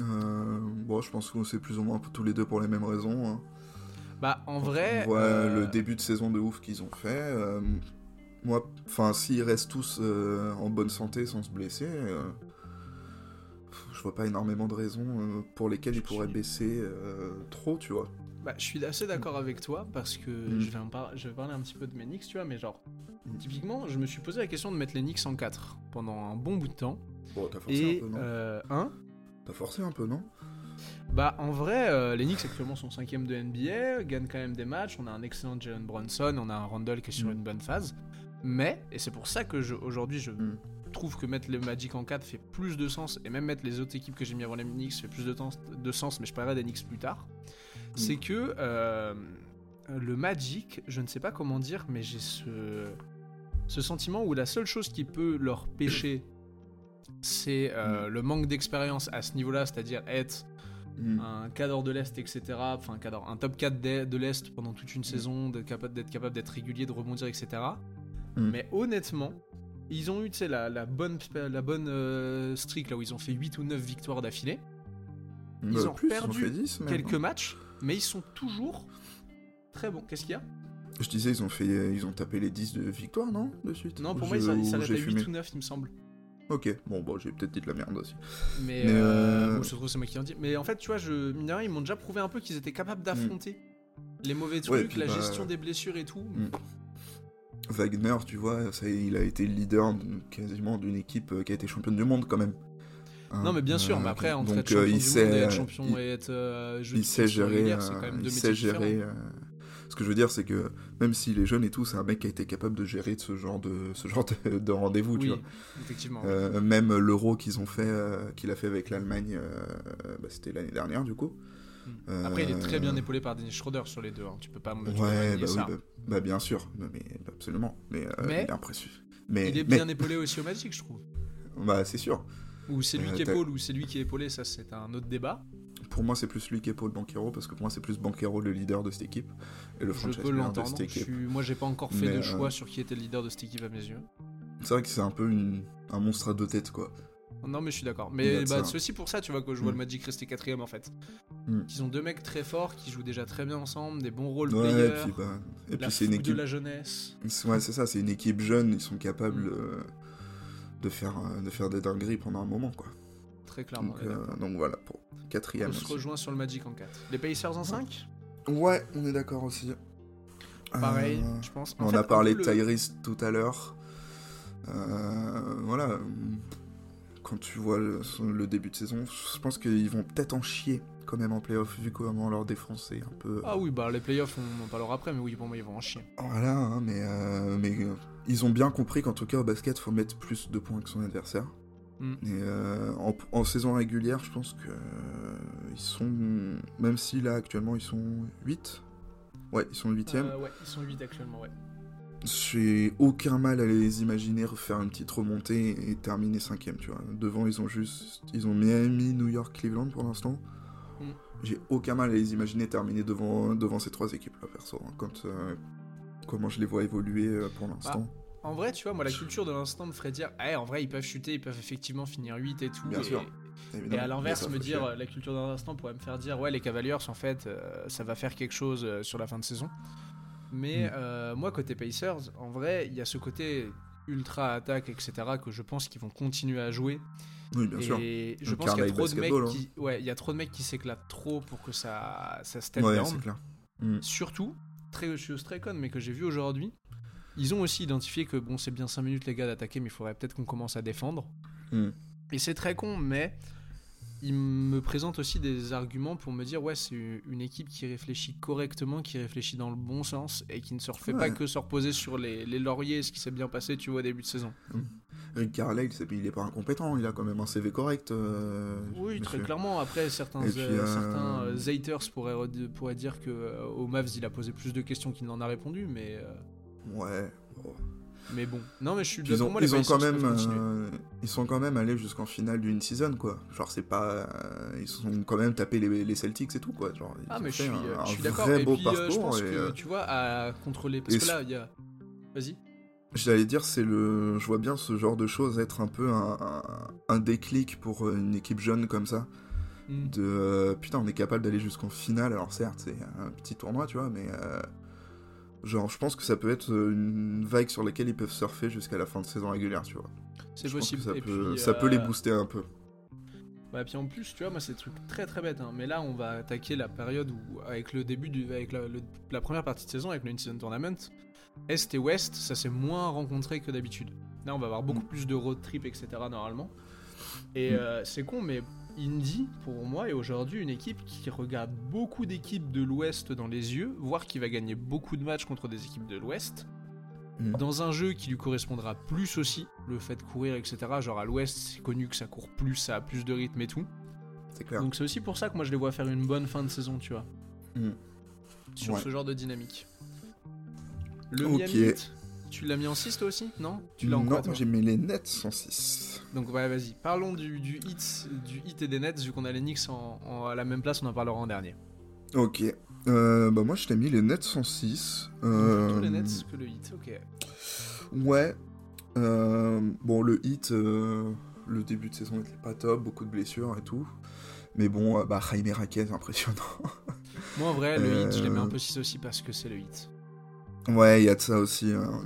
Speaker 2: Euh, bon, je pense qu'on c'est plus ou moins tous les deux pour les mêmes raisons. hein.
Speaker 1: Bah en vrai,
Speaker 2: On voit
Speaker 1: euh,
Speaker 2: le début de saison de ouf qu'ils ont fait. euh, moi, enfin, s'ils restent tous euh, en bonne santé sans se blesser, je vois pas énormément de raisons pour lesquelles ils pourraient baisser trop, tu vois.
Speaker 1: bah, je suis assez d'accord avec toi parce que
Speaker 2: Mm.
Speaker 1: je, vais en par- je vais parler un petit peu de mes Knicks, tu vois, mais genre,
Speaker 2: Mm.
Speaker 1: typiquement, je me suis posé la question de mettre les Knicks en 4 pendant un bon bout de temps.
Speaker 2: Bon, t'as forcé
Speaker 1: Et
Speaker 2: un peu, non T'as forcé un peu, non
Speaker 1: bah en vrai, euh, les Knicks actuellement sont 5ème de NBA, gagnent quand même des matchs, on a un excellent Jalen Brunson, on a un Randall qui est sur
Speaker 2: Mm.
Speaker 1: une bonne phase. Mais, et c'est pour ça que je- aujourd'hui je
Speaker 2: Mm.
Speaker 1: trouve que mettre le Magic en 4 fait plus de sens, et même mettre les autres équipes que j'ai mis avant les Knicks fait plus de, temps, de sens, mais je parlerai des Knicks plus tard. C'est que euh, le Magic, je ne sais pas comment dire, mais j'ai ce, ce sentiment où la seule chose qui peut leur pêcher, c'est euh, le manque d'expérience à ce niveau-là, c'est-à-dire être
Speaker 2: Mm.
Speaker 1: un cadre de l'Est, etc. Enfin, un, cadre, un top 4 de, l'Est pendant toute une saison, d'être capable d'être capable d'être régulier, de rebondir, etc.
Speaker 2: Mm.
Speaker 1: Mais honnêtement, ils ont eu la, la bonne, la bonne euh, streak là où ils ont fait 8 ou 9 victoires d'affilée, ils
Speaker 2: Bah,
Speaker 1: ont
Speaker 2: plus,
Speaker 1: perdu
Speaker 2: ils ont fait 10 même,
Speaker 1: quelques
Speaker 2: hein.
Speaker 1: matchs, mais ils sont toujours très bons. Qu'est-ce qu'il y a?
Speaker 2: Je disais, ils ont, fait, ils ont tapé les 10 de victoire, non? De suite
Speaker 1: Non,
Speaker 2: Ou
Speaker 1: pour moi, ils à
Speaker 2: j'ai
Speaker 1: 8
Speaker 2: fumé
Speaker 1: ou 9, il me semble.
Speaker 2: Ok, bon, bon j'ai peut-être dit de la merde aussi.
Speaker 1: Mais,
Speaker 2: Mais,
Speaker 1: euh,
Speaker 2: euh,
Speaker 1: bon, je trouve que c'est moi qui en dis. Mais en fait, tu vois, je, mine de rien, ils m'ont déjà prouvé un peu qu'ils étaient capables d'affronter les mauvais trucs.
Speaker 2: Ouais, puis
Speaker 1: la
Speaker 2: bah,
Speaker 1: gestion des blessures et tout.
Speaker 2: Mm. Wagner, tu vois, ça, il a été le leader quasiment d'une équipe euh, qui a été championne du monde quand même. Hein,
Speaker 1: Non, mais bien sûr,
Speaker 2: euh,
Speaker 1: mais après, entre
Speaker 2: donc,
Speaker 1: être champion
Speaker 2: euh,
Speaker 1: du
Speaker 2: il
Speaker 1: monde
Speaker 2: sait,
Speaker 1: et être
Speaker 2: euh,
Speaker 1: champion
Speaker 2: il-
Speaker 1: et être euh,
Speaker 2: il sait gérer, euh,
Speaker 1: quand même deux
Speaker 2: il sait gérer euh, Ce que je veux dire, c'est que même s'il est jeune et tout, c'est un mec qui a été capable de gérer ce genre de, ce genre de, de rendez-vous, tu
Speaker 1: Oui,
Speaker 2: vois.
Speaker 1: effectivement.
Speaker 2: Euh, même l'euro qu'ils ont fait, euh, qu'il a fait avec l'Allemagne, euh, bah, c'était l'année dernière du coup.
Speaker 1: Mm. Après, il est très bien épaulé par Dennis Schroeder sur les deux. hein. Tu peux pas, tu peux pas
Speaker 2: Ouais, bah, oui,
Speaker 1: ça.
Speaker 2: bah, bah, bien sûr, mais absolument. Mais,
Speaker 1: Mais-
Speaker 2: il est impressionnant. Mais,
Speaker 1: Il est
Speaker 2: mais-
Speaker 1: bien épaulé aussi au Magic, je trouve.
Speaker 2: bah, c'est sûr.
Speaker 1: Ou c'est lui qui épaule, ou c'est lui qui est épaulé, ça c'est un autre débat.
Speaker 2: Pour moi, c'est plus lui qui épaule Banquero, parce que pour moi, c'est plus Banquero le leader de cette équipe et le
Speaker 1: Je
Speaker 2: franchise de
Speaker 1: l'entendre.
Speaker 2: cette
Speaker 1: Je
Speaker 2: équipe.
Speaker 1: suis- Moi, j'ai pas encore fait
Speaker 2: Mais,
Speaker 1: de
Speaker 2: euh,
Speaker 1: choix sur qui était le leader de cette équipe à mes yeux.
Speaker 2: C'est vrai que c'est un peu une- un monstre à deux têtes, quoi.
Speaker 1: Non, mais je suis d'accord. Mais bah, c'est aussi pour ça, tu vois, que je vois
Speaker 2: Mm.
Speaker 1: le Magic rester quatrième en fait.
Speaker 2: Mm.
Speaker 1: Ils ont deux mecs très forts qui jouent déjà très bien ensemble, des bons role
Speaker 2: Ouais, et puis, bah, et
Speaker 1: la
Speaker 2: puis c'est une
Speaker 1: fougue de
Speaker 2: équipe.
Speaker 1: la jeunesse.
Speaker 2: Ouais, c'est ça, c'est une équipe jeune, ils sont capables
Speaker 1: Mm.
Speaker 2: euh, de, faire, euh, de faire des dingueries pendant un moment, quoi.
Speaker 1: Très clairement.
Speaker 2: Donc, euh, donc voilà, pour quatrième.
Speaker 1: On se
Speaker 2: aussi.
Speaker 1: rejoint sur le Magic en 4. Les Pacers en 5
Speaker 2: Ouais, on est d'accord aussi.
Speaker 1: Pareil,
Speaker 2: Euh,
Speaker 1: je pense. En
Speaker 2: On
Speaker 1: fait,
Speaker 2: a parlé de
Speaker 1: le-
Speaker 2: Tyrese tout à l'heure. Euh, voilà. Quand tu vois le, le début de saison, je pense qu'ils vont peut-être en chier quand même en playoff, vu comment leur défense est un peu.
Speaker 1: Ah oui, bah les playoffs, on en parlera après, mais oui, pour moi, ils vont en chier.
Speaker 2: Voilà, hein, mais, euh, mais ils ont bien compris qu'en tout cas au basket, faut mettre plus de points que son adversaire.
Speaker 1: Mm.
Speaker 2: Et euh, en, en saison régulière, je pense que euh, ils sont. Même si là actuellement ils sont 8 Ouais, ils sont 8
Speaker 1: Euh, ouais, ils sont 8 actuellement, ouais.
Speaker 2: J'ai aucun mal à les imaginer refaire une petite remontée et terminer cinquième, tu vois. Devant, ils ont juste... Ils ont Miami, New York, Cleveland pour l'instant.
Speaker 1: Mm.
Speaker 2: J'ai aucun mal à les imaginer terminer devant, devant ces trois équipes-là, perso. hein, quand, euh, comment je les vois évoluer euh, pour l'instant.
Speaker 1: En vrai, tu vois, moi, la culture de l'instant me ferait dire, ah, en vrai, ils peuvent chuter, ils peuvent effectivement finir 8 et tout.
Speaker 2: Bien
Speaker 1: et,
Speaker 2: sûr,
Speaker 1: Et à l'inverse, me dire,
Speaker 2: faire.
Speaker 1: la culture d'un instant pourrait me faire dire, ouais, les Cavaliers, en fait, euh, ça va faire quelque chose euh, sur la fin de saison. Mais
Speaker 2: Mm.
Speaker 1: euh, moi, côté Pacers, en vrai, il y a ce côté ultra attaque, etc., que je pense qu'ils vont continuer à jouer.
Speaker 2: Oui, bien sûr.
Speaker 1: et je
Speaker 2: Le
Speaker 1: pense qu'il y a trop de mecs
Speaker 2: hein.
Speaker 1: qui, ouais, il y a trop de mecs qui s'éclatent trop pour que ça, ça step
Speaker 2: Ouais,
Speaker 1: down.
Speaker 2: c'est clair. Mm.
Speaker 1: Surtout, très, je suis très con, mais que j'ai vu aujourd'hui, ils ont aussi identifié que bon, c'est bien 5 minutes les gars d'attaquer, mais il faudrait peut-être qu'on commence à défendre.
Speaker 2: Mm.
Speaker 1: Et c'est très con, mais ils me présentent aussi des arguments pour me dire ouais, c'est une équipe qui réfléchit correctement, qui réfléchit dans le bon sens et qui ne se refait pas que se reposer sur les, les lauriers, ce qui s'est bien passé, tu vois, au début de saison.
Speaker 2: Rick Carlisle, c'est- il est pas incompétent, il a quand même un CV correct. euh,
Speaker 1: Oui, très clairement. Après, certains,
Speaker 2: puis,
Speaker 1: euh,
Speaker 2: euh,
Speaker 1: certains haters pourraient, pourraient dire que au Mavs, il a posé plus de questions qu'il n'en a répondu, mais,
Speaker 2: Ouais.
Speaker 1: mais bon. Non, mais je suis
Speaker 2: ils
Speaker 1: pour
Speaker 2: ont,
Speaker 1: moi, les
Speaker 2: ils ont quand même, euh, ils sont quand même allés jusqu'en finale d'une season quoi. Genre c'est pas, euh, ils sont quand même tapé les, les Celtics et tout quoi. Genre
Speaker 1: Ah, mais je suis,
Speaker 2: un, un
Speaker 1: je suis d'accord. Et
Speaker 2: beau
Speaker 1: puis,
Speaker 2: parcours.
Speaker 1: je pense
Speaker 2: et,
Speaker 1: que, tu vois, à contrôler. Parce
Speaker 2: et
Speaker 1: que là, il y a. Vas-y.
Speaker 2: J'allais dire c'est le, je vois bien ce genre de choses être un peu un, un, un déclic pour une équipe jeune comme ça.
Speaker 1: Hmm.
Speaker 2: De euh, putain on est capable d'aller jusqu'en finale. Alors certes c'est un petit tournoi tu vois mais euh, genre je pense que ça peut être euh, une vague sur laquelle ils peuvent surfer jusqu'à la fin de saison régulière tu vois.
Speaker 1: C'est possible.
Speaker 2: ça
Speaker 1: et
Speaker 2: peut,
Speaker 1: puis,
Speaker 2: ça peut les
Speaker 1: euh,
Speaker 2: booster un peu.
Speaker 1: Bah, puis en plus, tu vois, moi, c'est des trucs très très bêtes. hein. Mais là, on va attaquer la période où, avec le début du. avec la, le- la première partie de saison, avec le In-Season Tournament, Est et Ouest, ça s'est moins rencontré que d'habitude. Là, on va avoir beaucoup
Speaker 2: Mm.
Speaker 1: plus de road trip, etc. normalement. Et
Speaker 2: Mm.
Speaker 1: euh, c'est con, mais Indy, pour moi, est aujourd'hui une équipe qui regarde beaucoup d'équipes de l'Ouest dans les yeux, voire qui va gagner beaucoup de matchs contre des équipes de l'Ouest.
Speaker 2: Mm.
Speaker 1: Dans un jeu qui lui correspondra plus aussi, le fait de courir, etc. Genre à l'Ouest, c'est connu que ça court plus, ça a plus de rythme et tout.
Speaker 2: C'est clair.
Speaker 1: Donc c'est aussi pour ça que moi je les vois faire une bonne fin de saison, tu vois.
Speaker 2: Mm.
Speaker 1: Sur
Speaker 2: Ouais.
Speaker 1: ce genre de dynamique. Le
Speaker 2: Ok.
Speaker 1: Miami Heat, tu l'as mis en 6 toi aussi Non Tu l'as en
Speaker 2: non, j'ai mis les Nets en 6.
Speaker 1: Donc ouais, vas-y. Parlons du, du, hit, du hit et des Nets, vu qu'on a les Knicks en, en- à la même place, on en parlera en dernier.
Speaker 2: Ok. Euh, bah moi je t'ai mis les Nets en 6. Euh,
Speaker 1: Plutôt les Nets que le hit, ok.
Speaker 2: Ouais. Euh, bon, le hit, euh, le début de saison n'était pas top, beaucoup de blessures et tout. Mais bon, bah Jaime Raquez, impressionnant.
Speaker 1: Moi en vrai, le hit, je les mets un peu 6 aussi parce que c'est le hit.
Speaker 2: Ouais, il y a de ça aussi. hein.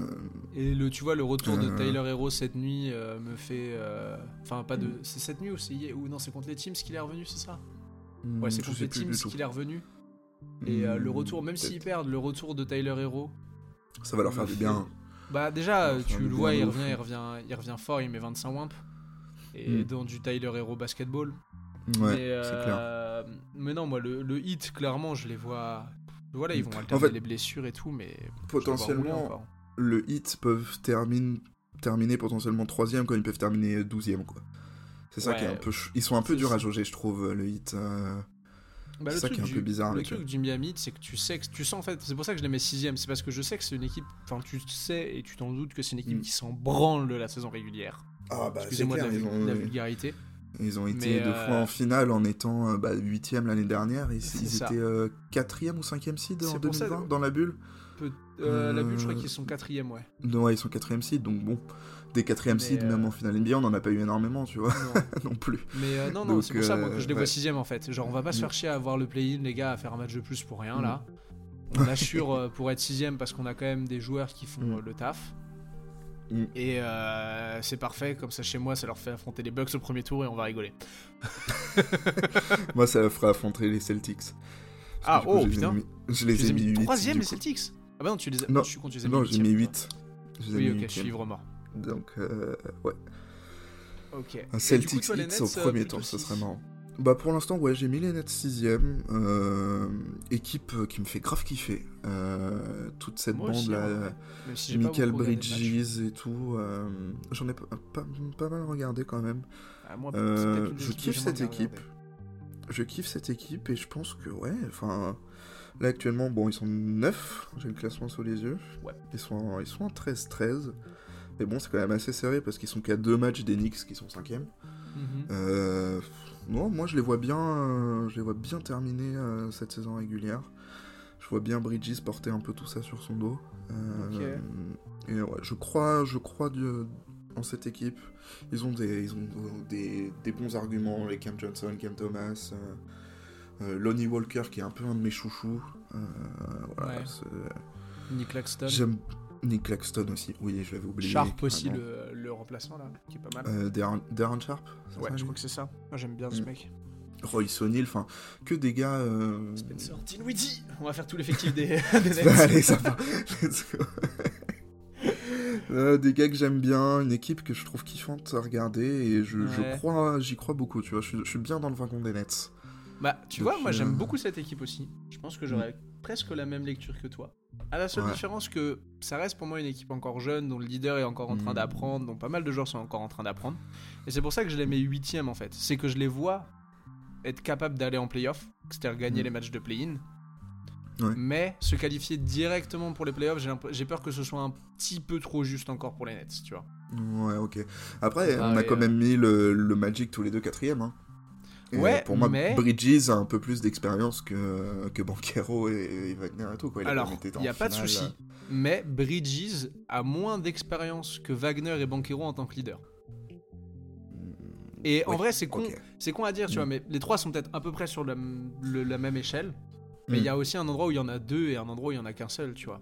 Speaker 1: Et le, tu vois, le retour de
Speaker 2: Euh.
Speaker 1: Tyler Hero cette nuit euh, me fait. euh, Enfin, pas de. C'est cette nuit ou c'est Ou non, c'est contre les Teams qu'il est revenu, c'est ça? Ouais, c'est contre les Teams qu'il est revenu. Et euh, le
Speaker 2: Hmm,
Speaker 1: retour, même s'ils perdent, le retour de Tyler Hero.
Speaker 2: Ça va leur faire du bien.
Speaker 1: Bah, déjà, euh, tu le vois, il revient, il, revient, il revient fort, il met 25 wimp. Et
Speaker 2: Hmm.
Speaker 1: dans du Tyler Hero basketball.
Speaker 2: Ouais,
Speaker 1: mais,
Speaker 2: c'est clair.
Speaker 1: euh, mais non, moi, le, le hit, clairement, je les vois. Voilà, ils
Speaker 2: Mm.
Speaker 1: vont
Speaker 2: En
Speaker 1: alterner
Speaker 2: fait,
Speaker 1: les blessures et tout, mais.
Speaker 2: Potentiellement, le hit peuvent terminer, terminer potentiellement troisième quand ils peuvent terminer douzième quoi. C'est ça qui est un peu, ils sont un peu durs à jauger, je trouve, le hit. euh,
Speaker 1: Bah,
Speaker 2: c'est ça qui est un
Speaker 1: du-
Speaker 2: peu bizarre
Speaker 1: Le truc du Miami, c'est que tu sais que tu sens en fait, c'est pour ça que je les mets sixième, c'est parce que je sais que c'est une équipe, enfin tu sais et tu t'en doutes que c'est une équipe
Speaker 2: Mm.
Speaker 1: qui s'en branle de la saison régulière.
Speaker 2: Ah bah
Speaker 1: Excusez-moi de la, vulgarité.
Speaker 2: Ils ont été
Speaker 1: Mais,
Speaker 2: deux
Speaker 1: euh,
Speaker 2: fois en finale en étant euh, bah, huitième l'année dernière. Ils, étaient euh, quatrième ou cinquième seed en
Speaker 1: C'est pour ça
Speaker 2: 2020
Speaker 1: que-
Speaker 2: dans la bulle.
Speaker 1: Peu- euh, La bulle, je crois
Speaker 2: Euh,
Speaker 1: qu'ils sont quatrième, ouais.
Speaker 2: Non, ouais, ils sont quatrième seed, donc bon, des quatrième seed
Speaker 1: euh,
Speaker 2: même en finale NBA, on en a pas eu énormément, tu vois,
Speaker 1: Non.
Speaker 2: non plus.
Speaker 1: Mais euh, non, non, c'est pour ça moi, que
Speaker 2: euh,
Speaker 1: je les vois sixième en fait. Genre, on va pas se
Speaker 2: Mm.
Speaker 1: faire chier à avoir le play-in, les gars, à faire un match de plus pour rien
Speaker 2: Mm.
Speaker 1: là. On assure euh, pour être sixième parce qu'on a quand même des joueurs qui font
Speaker 2: Mm.
Speaker 1: euh, le taf.
Speaker 2: Mm.
Speaker 1: Et euh, c'est parfait, comme ça chez moi, ça leur fait affronter les Bucks au premier tour et on va rigoler.
Speaker 2: Moi, ça ferait affronter les Celtics. Parce
Speaker 1: Ah,
Speaker 2: coup,
Speaker 1: oh,
Speaker 2: je les ai
Speaker 1: putain.
Speaker 2: mis- Je
Speaker 1: Tu
Speaker 2: les
Speaker 1: les
Speaker 2: ai
Speaker 1: as
Speaker 2: mis
Speaker 1: mis
Speaker 2: 8.
Speaker 1: troisième les Celtics Ah bah non, tu les as.
Speaker 2: Non.
Speaker 1: je suis con, tu les as mis
Speaker 2: Non, j'ai mis
Speaker 1: huitième,
Speaker 2: 8. Je les ai
Speaker 1: Oui,
Speaker 2: mis
Speaker 1: ok, je suis vraiment.
Speaker 2: Donc, euh, ouais.
Speaker 1: Ok.
Speaker 2: Un
Speaker 1: Et du coup,
Speaker 2: Celtics
Speaker 1: toi, les
Speaker 2: Hits au
Speaker 1: euh,
Speaker 2: premier tour, ce serait marrant. Bah pour l'instant, ouais, j'ai mis les Nets 6ème. équipe euh, qui me fait grave kiffer. Euh, toute cette
Speaker 1: Moi
Speaker 2: bande
Speaker 1: aussi,
Speaker 2: là.
Speaker 1: si
Speaker 2: Michael. Bridges et tout. euh, J'en ai pas, pas, pas mal regardé quand même.
Speaker 1: Ah, moi,
Speaker 2: Euh, je kiffe cette équipe.
Speaker 1: regarder.
Speaker 2: Je kiffe cette équipe et je pense que, ouais, enfin. Là actuellement, bon, ils sont 9. J'ai le classement sous les yeux.
Speaker 1: Ouais.
Speaker 2: Ils sont en, ils sont en 13-13. Mais bon, c'est quand même assez serré parce qu'ils sont qu'à deux matchs des Knicks qui sont 5ème.
Speaker 1: Mhm.
Speaker 2: Euh, non, moi je les vois bien, euh, je les vois bien terminer euh, cette saison régulière. Je vois bien Bridges porter un peu tout ça sur son dos. Euh, Et ouais, je crois, je crois du- en cette équipe. Ils ont des, ils ont des, des bons arguments. Les Cam Johnson, Cam Thomas, Lonnie Walker qui est un peu un de mes chouchous. Voilà,
Speaker 1: Ouais. Nick Claxton.
Speaker 2: J'aime Nick Claxton aussi. Oui, je l'avais oublié.
Speaker 1: Sharp aussi,
Speaker 2: carrément.
Speaker 1: le, le remplaçant là, qui est pas mal.
Speaker 2: Euh, Darren, Darren Sharp.
Speaker 1: ouais,
Speaker 2: ça,
Speaker 1: je crois que c'est ça. Moi j'aime bien ce
Speaker 2: Mm.
Speaker 1: mec.
Speaker 2: Royce O'Neal, enfin, que des gars. euh,
Speaker 1: Spencer Dinwiddie On va faire tout l'effectif des, des Nets.
Speaker 2: Allez, ça va. Let's go. Euh, des gars que j'aime bien, une équipe que je trouve kiffante à regarder et je, crois, j'y crois beaucoup, tu vois. Je, suis- je suis bien dans le wagon des Nets.
Speaker 1: Bah, tu
Speaker 2: Donc,
Speaker 1: vois, moi
Speaker 2: euh,
Speaker 1: j'aime beaucoup cette équipe aussi. Je pense que j'aurais presque la même lecture que toi. À la seule
Speaker 2: Ouais.
Speaker 1: différence que ça reste pour moi une équipe encore jeune, dont le leader est encore en train
Speaker 2: Mm.
Speaker 1: d'apprendre, dont pas mal de joueurs sont encore en train d'apprendre. Et c'est pour ça que je les mets huitième en fait. C'est que je les vois être capables d'aller en playoff, c'est-à-dire gagner
Speaker 2: Mm.
Speaker 1: les matchs de play-in.
Speaker 2: Ouais.
Speaker 1: Mais se qualifier directement pour les playoffs, j'ai peur que ce soit un petit peu trop juste encore pour les Nets, tu vois.
Speaker 2: Ouais, ok. Après,
Speaker 1: Ah,
Speaker 2: on a quand
Speaker 1: euh.
Speaker 2: même mis le, le Magic tous les deux quatrième. Hein.
Speaker 1: Ouais,
Speaker 2: euh, pour moi,
Speaker 1: mais-
Speaker 2: Bridges a un peu plus d'expérience que, que Banquero et, et Wagner et tout. Quoi. Il
Speaker 1: Alors, il n'y a pas de souci.
Speaker 2: là.
Speaker 1: Mais Bridges a moins d'expérience que Wagner et Banquero en tant que leader. Et en vrai, c'est con, c'est con à dire, tu
Speaker 2: Mm.
Speaker 1: vois, mais les trois sont peut-être à peu près sur la, le- la même échelle. Mais il
Speaker 2: Mm.
Speaker 1: y a aussi un endroit où il y en a deux et un endroit où il y en a qu'un seul, tu vois.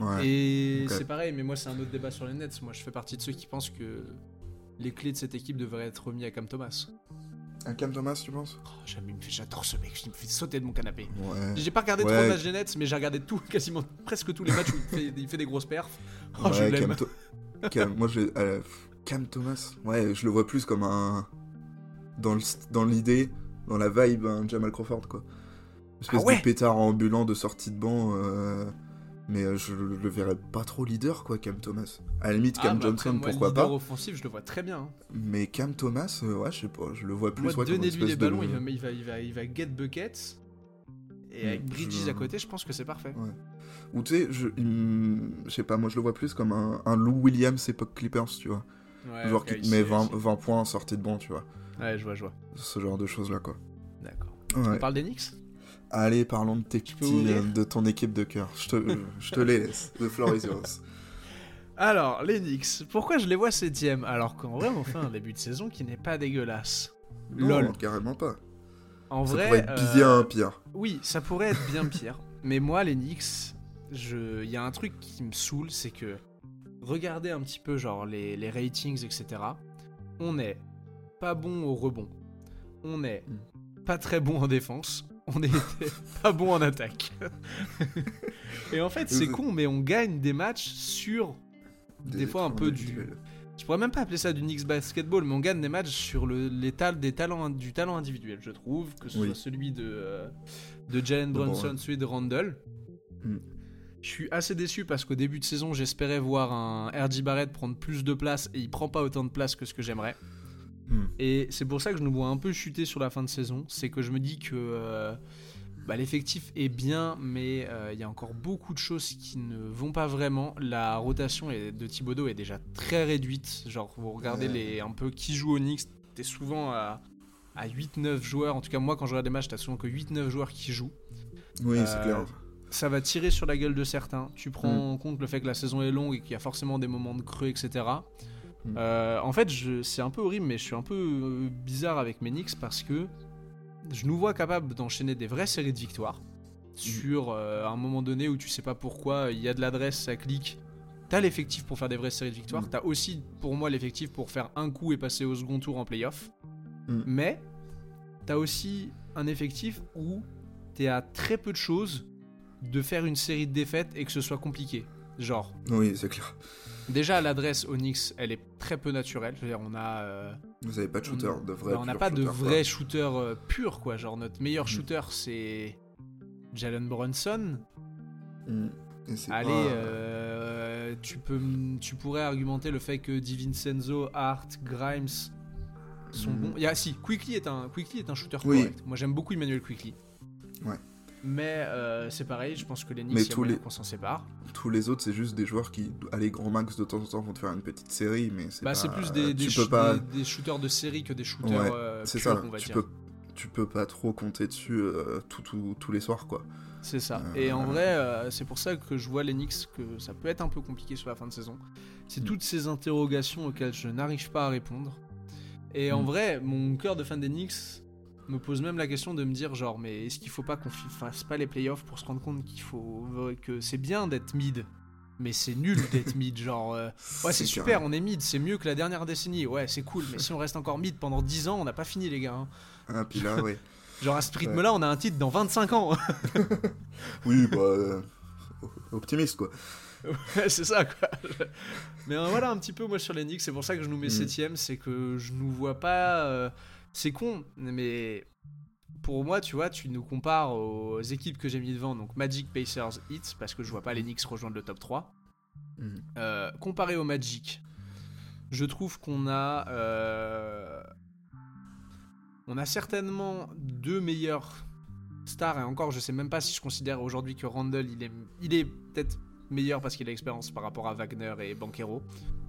Speaker 2: Ouais.
Speaker 1: Et c'est pareil, mais moi, c'est un autre débat sur les Nets. Moi, je fais partie de ceux qui pensent que les clés de cette équipe devraient être remis à Cam Thomas.
Speaker 2: Un Cam Thomas, tu penses?
Speaker 1: Oh, J'adore ce mec, il me fait sauter de mon canapé.
Speaker 2: Ouais.
Speaker 1: J'ai pas regardé trop
Speaker 2: Ouais.
Speaker 1: de matchs des Nets, mais j'ai regardé tout, quasiment presque tous les matchs où il fait, il fait des grosses perfs. Oh, je l'aime.
Speaker 2: Cam, moi, je, euh, Cam Thomas, ouais, je le vois plus comme un. Dans le- dans l'idée, dans la vibe, un Jamal Crawford, quoi. Une espèce
Speaker 1: Ah
Speaker 2: de pétard ambulant de sortie de banc, euh, mais euh, je le le verrais pas trop leader, quoi, Cam Thomas. À la limite,
Speaker 1: Ah,
Speaker 2: Cam
Speaker 1: bah, après,
Speaker 2: Johnson,
Speaker 1: moi,
Speaker 2: pourquoi
Speaker 1: leader
Speaker 2: pas.
Speaker 1: offensif, je le vois très bien. hein.
Speaker 2: Mais Cam Thomas, euh, ouais, je sais pas, je le vois plus,
Speaker 1: Moi,
Speaker 2: ouais, comme une
Speaker 1: donnez-lui
Speaker 2: espèce
Speaker 1: les ballons,
Speaker 2: de-
Speaker 1: il, va, il, va, il, va, il va get buckets. Et
Speaker 2: Hmm,
Speaker 1: avec Bridges à côté, je pense que c'est parfait.
Speaker 2: Ou tu sais, je, il je sais pas, moi je le vois plus comme un, un Lou Williams époque Clippers, tu vois.
Speaker 1: Ouais,
Speaker 2: genre
Speaker 1: ok,
Speaker 2: qui te
Speaker 1: ici,
Speaker 2: met 20,
Speaker 1: ici.
Speaker 2: 20 points en sortie de banc, tu vois.
Speaker 1: Ouais, je vois, je vois.
Speaker 2: Ce genre de choses là, quoi.
Speaker 1: D'accord.
Speaker 2: Ouais.
Speaker 1: On parle des Knicks?
Speaker 2: Allez, parlons de tes
Speaker 1: peux
Speaker 2: petits,
Speaker 1: ouvrir
Speaker 2: de ton équipe de cœur. Je te, je te les laisse. The floor is yours.
Speaker 1: Alors, les Knicks, pourquoi je les vois septième Alors qu'en vrai, on fait un début de saison qui n'est pas dégueulasse?
Speaker 2: Non,
Speaker 1: Lol.
Speaker 2: carrément pas.
Speaker 1: En
Speaker 2: Ça
Speaker 1: vrai,
Speaker 2: pourrait être
Speaker 1: euh,
Speaker 2: bien pire.
Speaker 1: Oui, ça pourrait être bien pire. Mais moi, les Knicks, je... il y a un truc qui me saoule, c'est que regardez un petit peu genre les, les ratings, etc. On est pas bon au rebond. On est pas très bon en défense. On est pas bon en attaque. Et en fait, c'est con, mais on gagne des matchs sur Des fois un peu du-. Je pourrais même pas appeler ça du Knicks basketball, mais on gagne des matchs sur le, les tal- des talents, du talent individuel, je trouve, que ce
Speaker 2: Oui.
Speaker 1: soit celui de, euh, de Jalen Brunson,
Speaker 2: Brun.
Speaker 1: celui de Randall.
Speaker 2: Mm.
Speaker 1: Je suis assez déçu parce qu'au début de saison, j'espérais voir un RJ Barrett prendre plus de place et il prend pas autant de place que ce que j'aimerais.
Speaker 2: Hmm.
Speaker 1: Et c'est pour ça que je nous vois un peu chuter sur la fin de saison. C'est que je me dis que euh, bah, l'effectif est bien, mais euh, il y a encore beaucoup de choses qui ne vont pas vraiment. La rotation de Thibodeau est déjà très réduite. Genre, vous regardez les, un peu qui joue au Knicks, t'es souvent à, à 8-9 joueurs. En tout cas, moi, quand je regarde des matchs, t'as souvent que 8-9 joueurs qui jouent.
Speaker 2: Oui,
Speaker 1: Euh,
Speaker 2: c'est clair.
Speaker 1: Ça va tirer sur la gueule de certains. Tu prends en compte le fait que la saison est longue et qu'il y a forcément des moments de creux, etc.
Speaker 2: Mm.
Speaker 1: Euh, en fait, c'est un peu horrible, mais je suis un peu euh, bizarre avec Knicks parce que je nous vois capables d'enchaîner des vraies séries de victoires sur euh, un moment donné où tu sais pas pourquoi il y a de l'adresse, ça clique. T'as l'effectif pour faire des vraies séries de victoires.
Speaker 2: Mm.
Speaker 1: T'as aussi, pour moi, l'effectif pour faire un coup et passer au second tour en playoff.
Speaker 2: Mm.
Speaker 1: Mais t'as aussi un effectif où t'es à très peu de choses de faire une série de défaites et que ce soit compliqué. Genre,
Speaker 2: Oui, c'est clair.
Speaker 1: Déjà l'adresse Knicks, elle est très peu naturelle. Je veux dire, on a. euh,
Speaker 2: Vous avez pas de shooter, de vrai.
Speaker 1: bah, on n'a pas de
Speaker 2: shooter, quoi.
Speaker 1: vrai shooter euh, pur, quoi. Genre, notre meilleur
Speaker 2: Mm.
Speaker 1: shooter, c'est Jalen Brunson.
Speaker 2: C'est
Speaker 1: Allez,
Speaker 2: pas-
Speaker 1: euh, tu, peux, tu pourrais argumenter le fait que DiVincenzo, Hart, Grimes sont
Speaker 2: Mm.
Speaker 1: bons. Si, Quickly est un, Quickly est un shooter
Speaker 2: Oui.
Speaker 1: correct. Moi, j'aime beaucoup Emmanuel Quickly.
Speaker 2: Ouais.
Speaker 1: Mais euh, c'est pareil, je pense que les Knicks,
Speaker 2: Mais tous les-
Speaker 1: qu'on s'en sépare.
Speaker 2: Tous les autres, c'est juste des joueurs qui, allez, grand max de temps en temps, vont te faire une petite série, mais c'est
Speaker 1: Bah,
Speaker 2: pas-
Speaker 1: c'est plus des, des,
Speaker 2: tu
Speaker 1: sh-
Speaker 2: peux pas...
Speaker 1: des- des shooters de série que des shooters
Speaker 2: Ouais,
Speaker 1: euh,
Speaker 2: C'est
Speaker 1: purs,
Speaker 2: ça,
Speaker 1: on va
Speaker 2: tu
Speaker 1: dire.
Speaker 2: peux, tu peux pas trop compter dessus euh, tout- tout- tous les soirs, quoi.
Speaker 1: C'est ça.
Speaker 2: Euh,
Speaker 1: Et en vrai, euh, c'est pour ça que je vois les Knicks que ça peut être un peu compliqué sur la fin de saison. C'est
Speaker 2: Mm.
Speaker 1: toutes ces interrogations auxquelles je n'arrive pas à répondre. Et en
Speaker 2: Mm.
Speaker 1: vrai, mon cœur de fan des Knicks me pose même la question de me dire genre, mais est-ce qu'il faut pas qu'on fasse pas les playoffs pour se rendre compte qu'il faut que c'est bien d'être mid, mais c'est nul d'être mid. Genre, euh, ouais, c'est super, on est mid, c'est mieux que la dernière décennie. Ouais, c'est cool. Mais si on reste encore mid pendant 10 ans, on n'a pas fini les gars. hein.
Speaker 2: Ah, puis là, ouais.
Speaker 1: Genre à ce rythme-là, on a un titre dans 25 ans.
Speaker 2: Oui, bah. euh, optimiste, quoi.
Speaker 1: Ouais, c'est ça quoi. Mais euh, voilà un petit peu moi sur les Knicks, c'est pour ça que je nous mets
Speaker 2: Mm.
Speaker 1: septième, c'est que je nous vois pas. C'est con, mais pour moi, tu vois, tu nous compares aux équipes que j'ai mis devant, donc Magic, Pacers, Heat, parce que je vois pas les Knicks rejoindre le top 3.
Speaker 2: Mhm.
Speaker 1: Euh, comparé au Magic, je trouve qu'on a. euh, On a certainement deux meilleurs stars, et encore, je sais même pas si je considère aujourd'hui que Randall, il est, il est peut-être meilleur parce qu'il a l'expérience par rapport à Wagner et Banquero.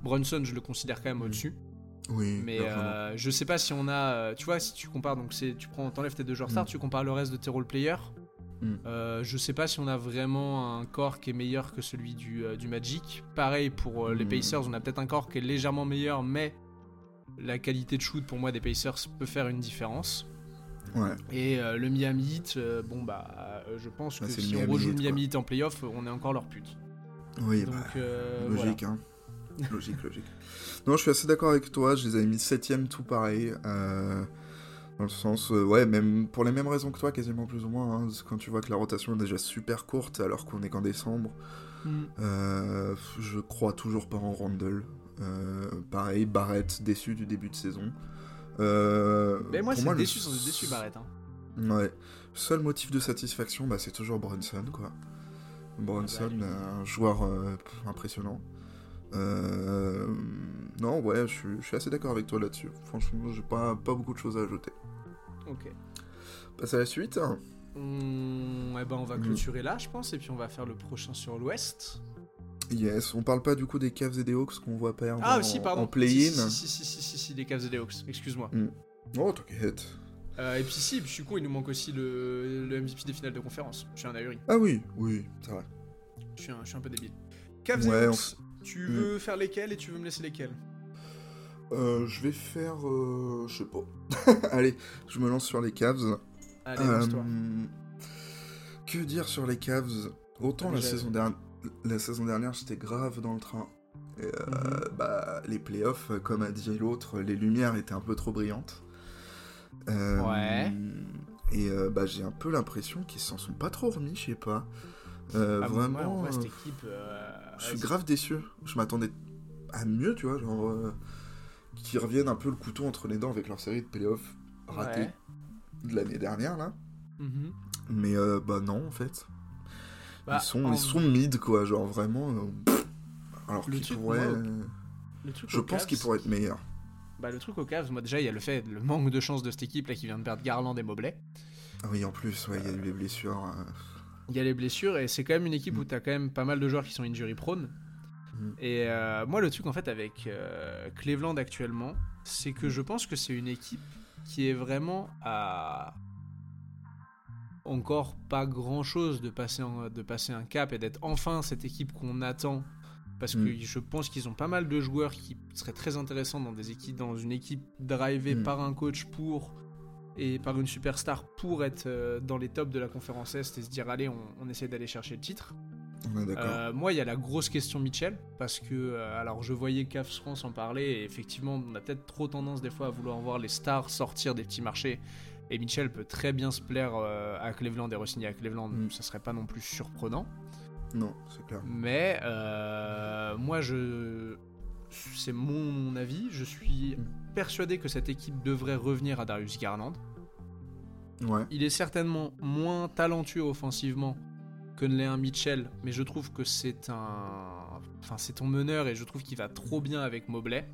Speaker 1: Brunson, je le considère quand même
Speaker 2: Mhm.
Speaker 1: au-dessus.
Speaker 2: Oui,
Speaker 1: Mais euh, je sais pas si on a. euh, tu vois, si tu compares, donc c'est, tu prends, t'enlèves tes deux joueurs stars,
Speaker 2: Mm.
Speaker 1: tu compares le reste de tes role players.
Speaker 2: Mm.
Speaker 1: Euh, je sais pas si on a vraiment un corps qui est meilleur que celui du, euh, du Magic. Pareil pour les
Speaker 2: Mm.
Speaker 1: Pacers, on a peut-être un corps qui est légèrement meilleur, mais la qualité de shoot pour moi des Pacers peut faire une différence.
Speaker 2: Ouais.
Speaker 1: Et le Miami Heat, bon bah, je pense
Speaker 2: Ah,
Speaker 1: que si on rejoue le Miami Heat en playoff, on est encore leur pute.
Speaker 2: Oui,
Speaker 1: Donc
Speaker 2: bah, logique, hein. Logique, logique. Non, je suis assez d'accord avec toi. Je les avais mis septième, tout pareil. euh, dans le sens, euh, ouais, même pour les mêmes raisons que toi, quasiment plus ou moins. hein, quand tu vois que la rotation est déjà super courte alors qu'on est qu'en décembre.
Speaker 1: voilà.
Speaker 2: Euh, je crois toujours pas en Randall. Pareil, Barrett déçu du début de saison.
Speaker 1: Mais moi, c'est
Speaker 2: le
Speaker 1: déçu, sans être déçu, Barrett. hein.
Speaker 2: Ouais. Seul motif de satisfaction, bah, c'est toujours Brunson, quoi. Brunson,
Speaker 1: Ah bah,
Speaker 2: un joueur impressionnant. Euh, Non, ouais, je suis, je suis assez d'accord avec toi là-dessus. Franchement, j'ai pas, pas beaucoup de choses à ajouter.
Speaker 1: Ok.
Speaker 2: Passe à la suite.
Speaker 1: On... eh ben, on va
Speaker 2: Mhm.
Speaker 1: clôturer là, je pense, et puis on va faire le prochain sur l'Ouest.
Speaker 2: Yes, on parle pas du coup des Cavs et des Hawks qu'on voit perdre
Speaker 1: Ah,
Speaker 2: en,
Speaker 1: si, pardon.
Speaker 2: en play-in.
Speaker 1: Si, si, si, si, si, si, les Cavs et les Hawks, excuse-moi.
Speaker 2: Oh, t'inquiète.
Speaker 1: Euh, et puis si, je suis con, il nous manque aussi le, le MVP des finales de conférence. Je suis un ahuri.
Speaker 2: Ah oui, oui, c'est vrai.
Speaker 1: Je suis un, je suis un peu débile. Cavs
Speaker 2: Ouais,
Speaker 1: et Hawks, tu
Speaker 2: Mm.
Speaker 1: veux faire lesquels et tu veux me laisser lesquels?
Speaker 2: Euh, je vais faire. euh, je sais pas. Allez, je me lance sur les Cavs.
Speaker 1: Allez, lance-toi.
Speaker 2: Euh, que dire sur les Cavs? Autant la saison, dernière, la saison dernière, j'étais grave dans le train. Et,
Speaker 1: Mhm.
Speaker 2: bah, les playoffs, comme a dit l'autre, les lumières étaient un peu trop brillantes.
Speaker 1: Ouais.
Speaker 2: Et bah, j'ai un peu l'impression qu'ils s'en sont pas trop remis, je sais pas.
Speaker 1: Ah,
Speaker 2: vraiment,
Speaker 1: cette équipe. Euh,
Speaker 2: je suis grave déçu. Je m'attendais à mieux, tu vois, genre euh, qui reviennent un peu le couteau entre les dents avec leur série de playoffs ratée
Speaker 1: Ouais.
Speaker 2: de l'année dernière là.
Speaker 1: Mhm.
Speaker 2: Mais euh, bah non en fait.
Speaker 1: Bah,
Speaker 2: ils sont
Speaker 1: en-
Speaker 2: ils sont mid quoi, genre vraiment. euh, pff. alors qu'ils pourraient.
Speaker 1: moi,
Speaker 2: euh,
Speaker 1: le truc
Speaker 2: je pense qu'ils pourraient être meilleurs.
Speaker 1: Bah, le truc au Cavs, moi déjà, il y a le fait, le manque de chance de cette équipe là qui vient de perdre Garland et Mobley.
Speaker 2: Ah Oui en plus ouais il y a eu les blessures.
Speaker 1: Il y a les blessures et c'est quand même une équipe où tu as quand même pas mal de joueurs qui sont injury prone.
Speaker 2: Mm.
Speaker 1: Et euh, moi, le truc en fait avec euh, Cleveland actuellement, c'est que je pense que c'est une équipe qui est vraiment à encore pas grand chose de passer, en- de passer un cap et d'être enfin cette équipe qu'on attend. Parce que
Speaker 2: Mm.
Speaker 1: je pense qu'ils ont pas mal de joueurs qui seraient très intéressants dans, des équipes, dans une équipe drivée
Speaker 2: Mm.
Speaker 1: par un coach pour et par une superstar pour être euh, dans les tops de la conférence Est et se dire allez on, on essaie d'aller chercher le titre. Euh, moi il y a la grosse question Mitchell parce que euh, alors je voyais Cavs France en parler et effectivement on a peut-être trop tendance des fois à vouloir voir les stars sortir des petits marchés et Mitchell peut très bien se plaire à Cleveland et re-signer à Cleveland
Speaker 2: Mm.
Speaker 1: ça serait pas non plus surprenant
Speaker 2: Non c'est clair.
Speaker 1: mais euh, moi je c'est mon avis je suis
Speaker 2: Mm.
Speaker 1: Persuadé que cette équipe devrait revenir à Darius Garland
Speaker 2: Ouais.
Speaker 1: il est certainement moins talentueux offensivement que ne l'est un Mitchell, mais je trouve que c'est un. Enfin, c'est ton meneur et je trouve qu'il va trop bien avec Mobley.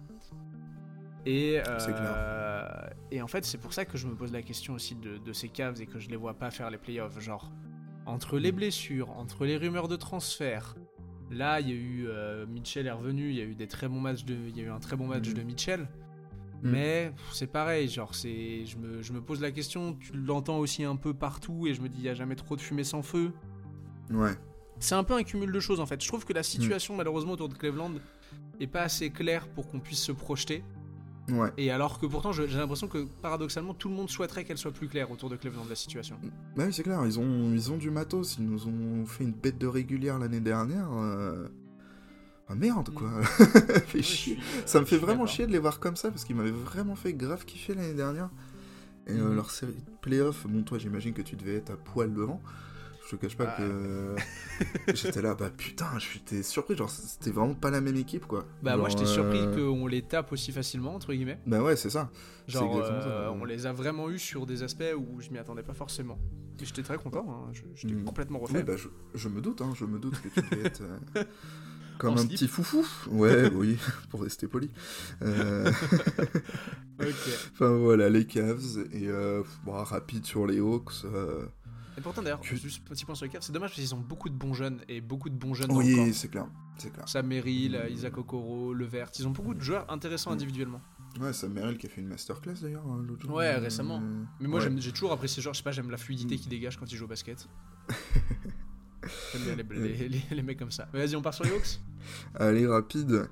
Speaker 1: Et, euh,
Speaker 2: clair.
Speaker 1: et en fait, c'est pour ça que je me pose la question aussi de, de ces Cavs et que je les vois pas faire les playoffs. Genre, entre les blessures, entre les rumeurs de transfert, là, il y a eu. euh, Mitchell est revenu, il y a eu des très bons matchs de. Il y a eu un très bon match
Speaker 2: Mhm.
Speaker 1: de Mitchell.
Speaker 2: Mm.
Speaker 1: Mais c'est pareil, genre c'est, je me, je me pose la question, tu l'entends aussi un peu partout et je me dis il y a jamais trop de fumée sans feu.
Speaker 2: Ouais.
Speaker 1: C'est un peu un cumul de choses en fait. Je trouve que la situation malheureusement autour de Cleveland est pas assez claire pour qu'on puisse se projeter.
Speaker 2: Ouais.
Speaker 1: Et alors que pourtant j'ai l'impression que paradoxalement tout le monde souhaiterait qu'elle soit plus claire autour de Cleveland la situation.
Speaker 2: Bah oui, c'est clair, ils ont, ils ont du matos, ils nous ont fait une bête de régulière l'année dernière. euh, Ah merde, quoi. fait chier.
Speaker 1: suis, euh,
Speaker 2: Ça me fait vraiment chier de les voir comme ça parce qu'ils m'avaient vraiment fait grave kiffer l'année dernière. Et euh,
Speaker 1: Mhm.
Speaker 2: leur série de playoffs, bon, toi, j'imagine que tu devais être à poil devant. Je te cache pas
Speaker 1: Ah.
Speaker 2: que j'étais là, bah putain, j'étais surpris, genre c'était vraiment pas la même équipe quoi.
Speaker 1: Bah moi j'étais surpris
Speaker 2: euh,
Speaker 1: qu'on les tape aussi facilement entre guillemets.
Speaker 2: Bah ouais, c'est ça.
Speaker 1: Genre
Speaker 2: ça,
Speaker 1: on les a vraiment eu sur des aspects où je m'y attendais pas forcément. Et j'étais très content, hein. J'étais
Speaker 2: Mhm.
Speaker 1: complètement refait.
Speaker 2: Oui, bah je, je me doute, hein, je me doute que tu devais être comme un
Speaker 1: slip.
Speaker 2: petit foufou. Ouais, oui, pour rester poli. Euh,
Speaker 1: Ok.
Speaker 2: Enfin voilà, les Cavs et euh, bon, rapide sur les Hawks. euh,
Speaker 1: Et pourtant d'ailleurs,
Speaker 2: Que-
Speaker 1: juste petit point sur les Cavs, c'est dommage parce qu'ils ont beaucoup de bons jeunes et beaucoup de bons jeunes
Speaker 2: Oui, c'est clair, c'est clair.
Speaker 1: Sam Merrill, euh, Isaac Okoro, Levert, ils ont beaucoup de joueurs intéressants
Speaker 2: Mm.
Speaker 1: individuellement.
Speaker 2: Ouais, Sam Merrill qui a fait une masterclass d'ailleurs hein, l'autre jour.
Speaker 1: Ouais,
Speaker 2: Euh,
Speaker 1: récemment. Mais moi
Speaker 2: ouais.
Speaker 1: j'ai toujours apprécié ce genre, je sais pas, j'aime la fluidité
Speaker 2: Mm.
Speaker 1: qu'il dégage quand il joue au basket. J'aime bien les, les- les- les mecs comme ça. Vas-y, on part sur les Hawks
Speaker 2: Allez, rapide.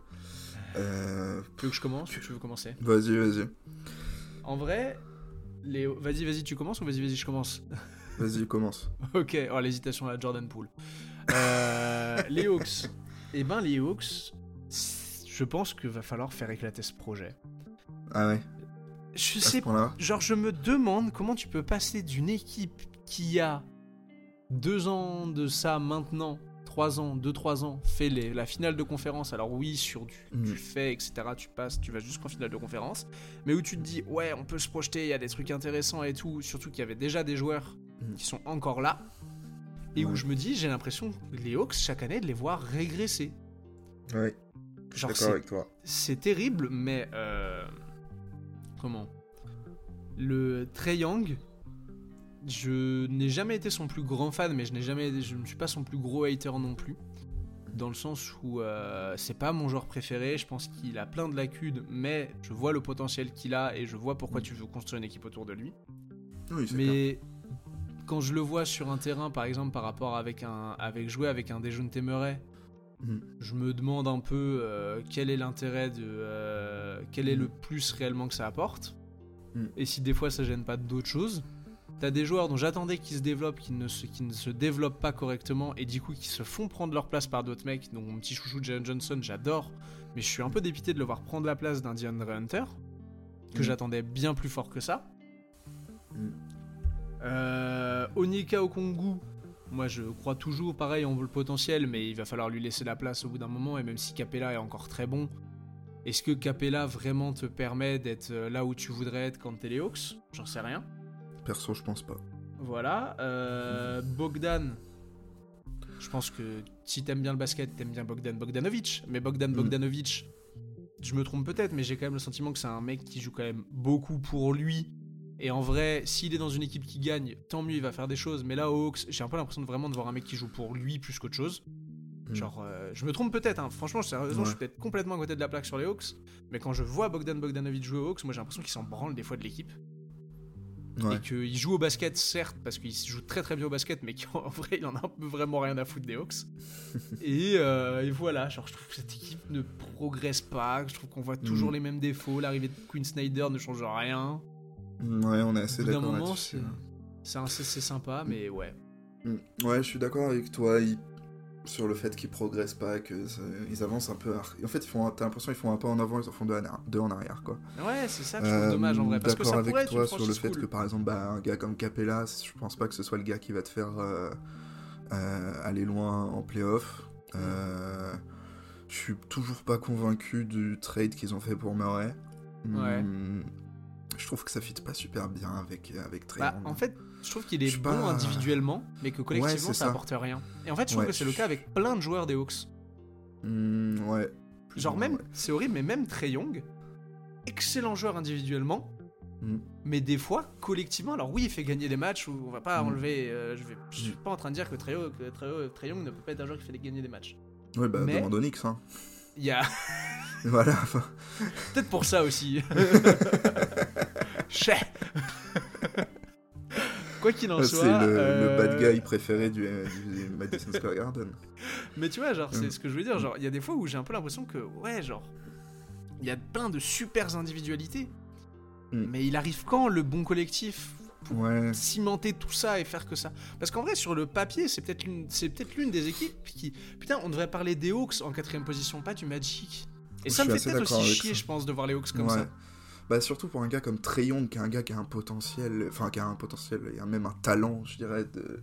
Speaker 2: Euh,
Speaker 1: Tu veux que je commence ou tu veux commencer?
Speaker 2: Vas-y, vas-y.
Speaker 1: En vrai, les... vas-y, vas-y, tu commences ou vas-y, vas-y, je commence?
Speaker 2: Vas-y, commence.
Speaker 1: Ok, oh, l'hésitation à Jordan Poole. Euh, les Hawks. Eh ben, les Hawks, je pense qu'il va falloir faire éclater ce projet.
Speaker 2: Ah ouais,
Speaker 1: Je
Speaker 2: à
Speaker 1: sais
Speaker 2: point-là.
Speaker 1: Genre, je me demande comment tu peux passer d'une équipe qui a deux ans de ça maintenant, trois ans, deux, trois ans, fait les- la finale de conférence. Alors, oui, sur du,
Speaker 2: Mm.
Speaker 1: du fait, etc., tu passes, tu vas jusqu'en finale de conférence. Mais où tu te dis, ouais, on peut se projeter, il y a des trucs intéressants et tout. Surtout qu'il y avait déjà des joueurs
Speaker 2: Mm.
Speaker 1: qui sont encore là. Et où je me dis, j'ai l'impression, les Hawks, chaque année, de les voir régresser.
Speaker 2: Ouais, je suis
Speaker 1: Genre,
Speaker 2: d'accord
Speaker 1: c'est
Speaker 2: avec toi.
Speaker 1: c'est terrible, mais euh, comment? Le Trey Young, je n'ai jamais été son plus grand fan, mais je n'ai jamais, je ne suis pas son plus gros hater non plus. Dans le sens où euh, c'est pas mon joueur préféré, je pense qu'il a plein de lacunes, mais je vois le potentiel qu'il a et je vois pourquoi tu veux construire une équipe autour de lui.
Speaker 2: Oui, c'est clair.
Speaker 1: Mais quand je le vois sur un terrain, par exemple, par rapport avec un, avec jouer avec un Dejounte Murray,
Speaker 2: Mm.
Speaker 1: je me demande un peu euh, quel est l'intérêt de, euh, quel est le plus réellement que ça apporte,
Speaker 2: Mm.
Speaker 1: et si des fois ça gêne pas d'autres choses. T'as des joueurs dont j'attendais qu'ils se développent, qui ne se, qui ne se développent pas correctement, et du coup qui se font prendre leur place par d'autres mecs. Donc mon petit chouchou Jalen Johnson, j'adore, mais je suis un peu dépité de le voir prendre la place d'un DeAndre Hunter, que
Speaker 2: Mm.
Speaker 1: j'attendais bien plus fort que ça.
Speaker 2: Mm.
Speaker 1: Euh, Onika Okongu, moi je crois toujours pareil en le potentiel, mais il va falloir lui laisser la place au bout d'un moment. Et même si Capella est encore très bon, Est-ce que Capella vraiment te permet d'être euh, là où tu voudrais être quand t'es les Hawks? J'en sais rien.
Speaker 2: Perso, je pense pas.
Speaker 1: Voilà. euh, Bogdan. Je pense que si t'aimes bien le basket, t'aimes bien Bogdan Bogdanovic. Mais Bogdan
Speaker 2: Mm.
Speaker 1: Bogdanovic, je me trompe peut-être, mais j'ai quand même le sentiment que c'est un mec qui joue quand même beaucoup pour lui. Et en vrai, s'il est dans une équipe qui gagne, tant mieux, il va faire des choses. Mais là, aux Hawks, j'ai un peu l'impression de vraiment de voir un mec qui joue pour lui plus qu'autre chose.
Speaker 2: Mm.
Speaker 1: Genre, euh, je me trompe peut-être, hein. franchement, sérieusement, je suis peut-être complètement à côté de la plaque sur les Hawks. Mais quand je vois Bogdan Bogdanovic jouer aux Hawks, moi j'ai l'impression qu'il s'en branle des fois de l'équipe.
Speaker 2: Ouais.
Speaker 1: Et qu'il joue au basket, certes, parce qu'il joue très très bien au basket, mais qu'en vrai, il en a un peu vraiment rien à foutre des Hawks. et, euh, et voilà, genre, je trouve que cette équipe ne progresse pas. Je trouve qu'on voit toujours
Speaker 2: Mm.
Speaker 1: les mêmes défauts. L'arrivée de Quinn Snyder ne change rien.
Speaker 2: Ouais, on est assez d'accord
Speaker 1: c'est c'est sympa, mais ouais.
Speaker 2: Mm. Ouais, je suis d'accord avec toi il- sur le fait qu'ils progressent pas, que ça- ils avancent un peu. En fait, T'as l'impression qu'ils font un pas en avant, ils en font deux deux en arrière, quoi.
Speaker 1: Ouais, c'est ça je trouve
Speaker 2: Euh,
Speaker 1: dommage en vrai. Parce que
Speaker 2: D'accord
Speaker 1: ça
Speaker 2: avec
Speaker 1: pourrait
Speaker 2: toi sur le fait
Speaker 1: cool.
Speaker 2: que par exemple, bah, un gars comme Capella, je pense pas que ce soit le gars qui va te faire euh, euh, aller loin en playoff. Je suis toujours pas convaincu du trade qu'ils ont fait pour Murray.
Speaker 1: Ouais.
Speaker 2: Hmm, je trouve que ça fit pas super bien avec avec Trae
Speaker 1: Bah, en fait, je trouve qu'il est bon
Speaker 2: pas-
Speaker 1: individuellement, mais que collectivement,
Speaker 2: Ouais,
Speaker 1: ça
Speaker 2: ça.
Speaker 1: apporte rien. Et en fait, je trouve
Speaker 2: Ouais,
Speaker 1: que c'est le cas avec plein de joueurs des Hawks.
Speaker 2: Hmm, ouais. Plus
Speaker 1: Genre même, c'est horrible, mais même Trey Young, excellent joueur individuellement,
Speaker 2: Mm.
Speaker 1: mais des fois, collectivement, alors oui, il fait gagner des matchs où on va pas
Speaker 2: Mm.
Speaker 1: enlever. euh, je, vais, je suis
Speaker 2: Mm.
Speaker 1: pas en train de dire que Trey, Young- ne peut pas être un joueur qui fait gagner des matchs.
Speaker 2: Ouais, bah,
Speaker 1: Mais-
Speaker 2: demande Onyx, hein.
Speaker 1: Il y a
Speaker 2: Voilà, enfin,
Speaker 1: peut-être pour ça aussi. Chais Quoi qu'il en
Speaker 2: c'est
Speaker 1: soit.
Speaker 2: le, le
Speaker 1: euh,
Speaker 2: bad guy préféré du, du Madison Square Garden.
Speaker 1: Mais tu vois, genre, c'est
Speaker 2: Mm.
Speaker 1: ce que je veux dire. Genre, il y a des fois où j'ai un peu l'impression que, ouais, genre, il y a plein de super individualités.
Speaker 2: Mm.
Speaker 1: Mais il arrive quand le bon collectif pour
Speaker 2: Ouais.
Speaker 1: cimenter tout ça et faire que ça? Parce qu'en vrai, sur le papier, c'est peut-être l'une, c'est peut-être l'une des équipes qui, putain, on devrait parler des Hawks en quatrième position, pas du Magic. Et
Speaker 2: Je
Speaker 1: ça me fait peut-être aussi chier,
Speaker 2: ça.
Speaker 1: je pense, de voir les Hawks comme
Speaker 2: ouais.
Speaker 1: ça.
Speaker 2: Bah surtout pour un gars comme Trae Young, qui est un gars qui a un potentiel, enfin qui a un potentiel, il a même un talent, je dirais, de...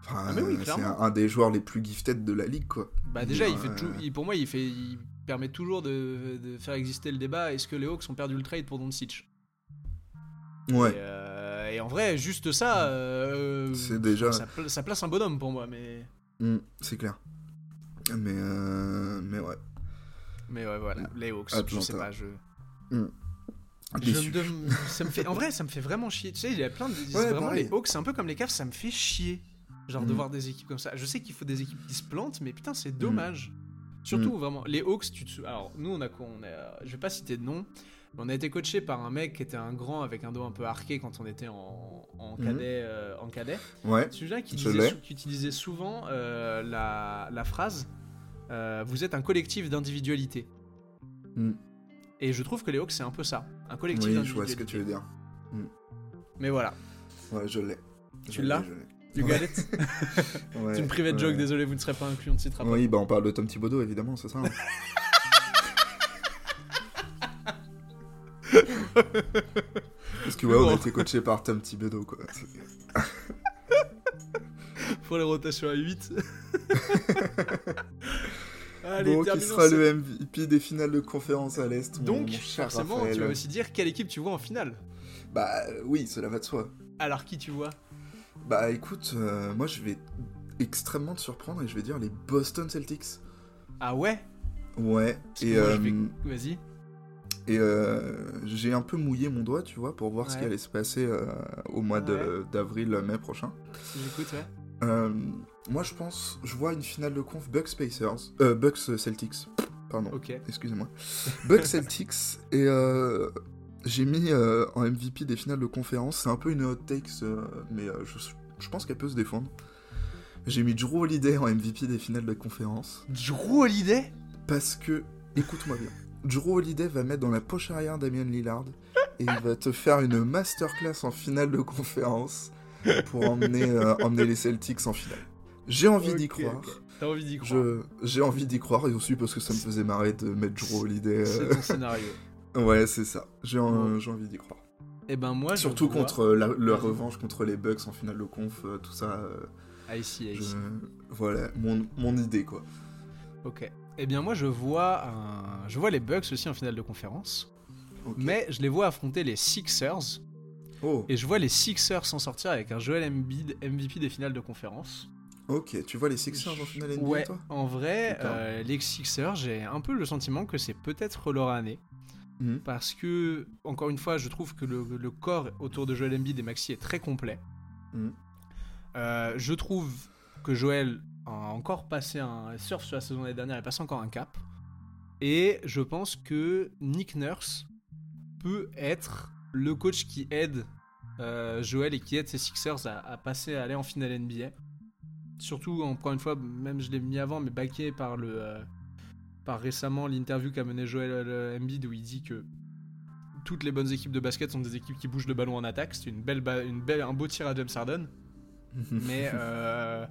Speaker 2: Enfin,
Speaker 1: Ah, mais oui,
Speaker 2: c'est un, un des joueurs les plus gifted de la ligue, quoi.
Speaker 1: Bah déjà, il
Speaker 2: Ouais.
Speaker 1: fait tout- il- pour moi, il fait, il permet toujours de, de faire exister le débat. Est-ce que les Hawks ont perdu le trade pour Doncic?
Speaker 2: Ouais.
Speaker 1: Et, euh, et en vrai, juste ça, euh,
Speaker 2: C'est déjà-
Speaker 1: ça, pla- ça place un bonhomme pour moi, mais
Speaker 2: Mm, c'est clair. Mais, euh, mais ouais.
Speaker 1: mais ouais voilà, les Hawks, je
Speaker 2: Atlanta.
Speaker 1: sais pas, je,
Speaker 2: Mm.
Speaker 1: je me ça me fait, en vrai, ça me fait vraiment chier. Tu sais, il y a plein de,
Speaker 2: Ouais,
Speaker 1: vraiment
Speaker 2: pareil.
Speaker 1: les Hawks, c'est un peu comme les Cavs, ça me fait chier, genre de
Speaker 2: Mm.
Speaker 1: voir des équipes comme ça. Je sais qu'il faut des équipes qui se plantent, mais putain,
Speaker 2: Mm.
Speaker 1: c'est dommage. Surtout vraiment, les Hawks, tu te alors nous on a, on a, je vais pas citer de nom. mais On a été coaché par un mec qui était un grand avec un dos un peu arqué quand on était en, en cadet. euh, en cadet.
Speaker 2: Ouais.
Speaker 1: Souviens qui, disait qui utilisait souvent euh, la, la phrase euh, Vous êtes un collectif d'individualité.
Speaker 2: Mm.
Speaker 1: Et je trouve que les Hawks, c'est un peu ça. Un collectif
Speaker 2: Oui, je vois ce que tu veux dire.
Speaker 1: Mais voilà,
Speaker 2: Ouais, je l'ai.
Speaker 1: Tu l'as you
Speaker 2: Ouais.
Speaker 1: got it
Speaker 2: Ouais,
Speaker 1: C'est une private
Speaker 2: ouais.
Speaker 1: joke, désolé, vous ne serez pas inclus, on ne citera pas.
Speaker 2: Oui, bah on parle de Tom Thibodeau, évidemment, c'est ça. hein. Parce que ouais, on a
Speaker 1: Bon.
Speaker 2: été coaché par Tom Thibodeau, quoi.
Speaker 1: Pour les rotations à 8. Allez,
Speaker 2: bon, qui sera
Speaker 1: ce-
Speaker 2: le MVP des finales de conférence à l'Est
Speaker 1: Donc, forcément,
Speaker 2: Raphaël.
Speaker 1: tu vas aussi dire quelle équipe tu vois en finale.
Speaker 2: Bah oui, cela va de soi.
Speaker 1: Alors, qui tu vois?
Speaker 2: Bah écoute, euh, moi je vais extrêmement te surprendre et je vais dire les Boston Celtics.
Speaker 1: Ah ouais?
Speaker 2: Ouais,
Speaker 1: Parce
Speaker 2: et, euh,
Speaker 1: vais- Vas-y.
Speaker 2: et euh, j'ai un peu mouillé mon doigt, tu vois, pour voir ce qui allait se passer euh, au mois de-
Speaker 1: Ouais.
Speaker 2: d'avril-mai prochain.
Speaker 1: J'écoute, ouais.
Speaker 2: Euh, moi je pense, je vois une finale de conf Bucks Pacers, euh, Bucks Celtics, pardon,
Speaker 1: Ok.
Speaker 2: excusez-moi. Bucks Celtics et euh, j'ai mis en MVP des finales de conférence, c'est un peu une hot takes, euh, mais je, je pense qu'elle peut se défendre. J'ai mis Drew Holiday en MVP des finales de conférence
Speaker 1: Drew Holiday?
Speaker 2: Parce que, écoute-moi bien, Drew Holiday va mettre dans la poche arrière Damien Lillard et il va te faire une masterclass en finale de conférence pour emmener, euh, emmener les Celtics en finale. J'ai envie d'y croire.
Speaker 1: ok. T'as envie d'y croire.
Speaker 2: J'ai envie d'y croire et aussi parce que ça me faisait marrer de mettre Drew Holiday.
Speaker 1: C'est
Speaker 2: euh,
Speaker 1: ton scénario.
Speaker 2: Ouais, c'est ça. J'ai, en- envie d'y croire.
Speaker 1: Et ben moi, je
Speaker 2: Surtout
Speaker 1: vois-
Speaker 2: contre la, la revanche contre les Bucks en finale de conf, euh, tout ça. euh,
Speaker 1: Ah, ici,
Speaker 2: je-
Speaker 1: ici.
Speaker 2: Voilà, mon, mon idée quoi.
Speaker 1: Ok. Eh bien, moi, je vois, un... je vois les Bucks aussi en finale de conférence. Mais je les vois affronter les Sixers.
Speaker 2: Oh.
Speaker 1: Et je vois les Sixers s'en sortir avec un Joel Embiid MVP des finales de conférence.
Speaker 2: Ok, tu vois les Sixers en finale NBA,
Speaker 1: ouais,
Speaker 2: toi?
Speaker 1: en vrai, euh, les Sixers, j'ai un peu le sentiment que c'est peut-être leur année.
Speaker 2: Mhm.
Speaker 1: Parce que, encore une fois, je trouve que le, le corps autour de Joel Embiid et Maxi est très complet.
Speaker 2: Mhm.
Speaker 1: Euh, je trouve que Joel a encore passé un surf sur la saison l'année dernière, il a passé encore un cap. Et je pense que Nick Nurse peut être le coach qui aide euh, Joel et qui aide ses Sixers à, à passer, à aller en finale NBA. Surtout, encore une fois, même je l'ai mis avant, mais baqué par le, euh, par récemment l'interview qu'a mené Joel euh, Embiid où il dit que toutes les bonnes équipes de basket sont des équipes qui bougent le ballon en attaque. C'est une belle, une belle, un beau tir à James Harden. Mais, euh,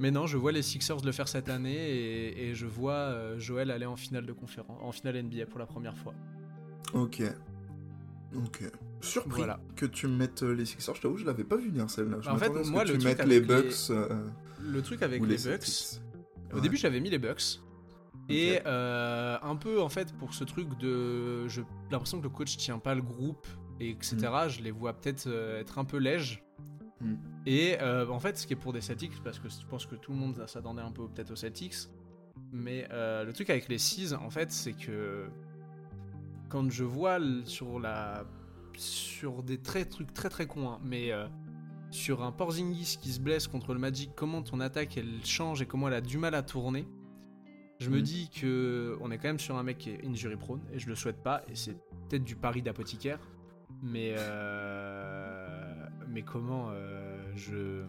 Speaker 1: mais non, je vois les Sixers le faire cette année et, et je vois Joel aller en finale de conférence, en finale NBA pour la première fois.
Speaker 2: Ok. Ok. Surpris
Speaker 1: Voilà.
Speaker 2: que tu mettes euh, les Sixers, je t'avoue, je l'avais pas vu venir celle-là. Je
Speaker 1: En fait, moi,
Speaker 2: que
Speaker 1: le
Speaker 2: tu
Speaker 1: truc
Speaker 2: mettes les
Speaker 1: avec les-
Speaker 2: Bucks euh,
Speaker 1: Le truc avec
Speaker 2: ou
Speaker 1: les,
Speaker 2: les
Speaker 1: Bucks, au
Speaker 2: Ouais.
Speaker 1: début j'avais mis les Bucks. Et euh, un peu en fait pour ce truc de, j'ai l'impression que le coach tient pas le groupe et etc. Je les vois peut-être être un peu lèges.
Speaker 2: Mm.
Speaker 1: Et euh, en fait, ce qui est pour des Celtics, parce que je pense que tout le monde s'attendait un peu peut-être aux Celtics. Mais le truc avec les Seas, en fait, c'est que quand je vois sur la sur des très trucs très très cons, hein, mais euh, sur un Porzingis qui se blesse contre le Magic, comment ton attaque elle change et comment elle a du mal à tourner. Je me
Speaker 2: Mm.
Speaker 1: dis que on est quand même sur un mec qui est injury prone et je le souhaite pas et c'est peut-être du pari d'apothicaire, mais euh, mais comment euh, je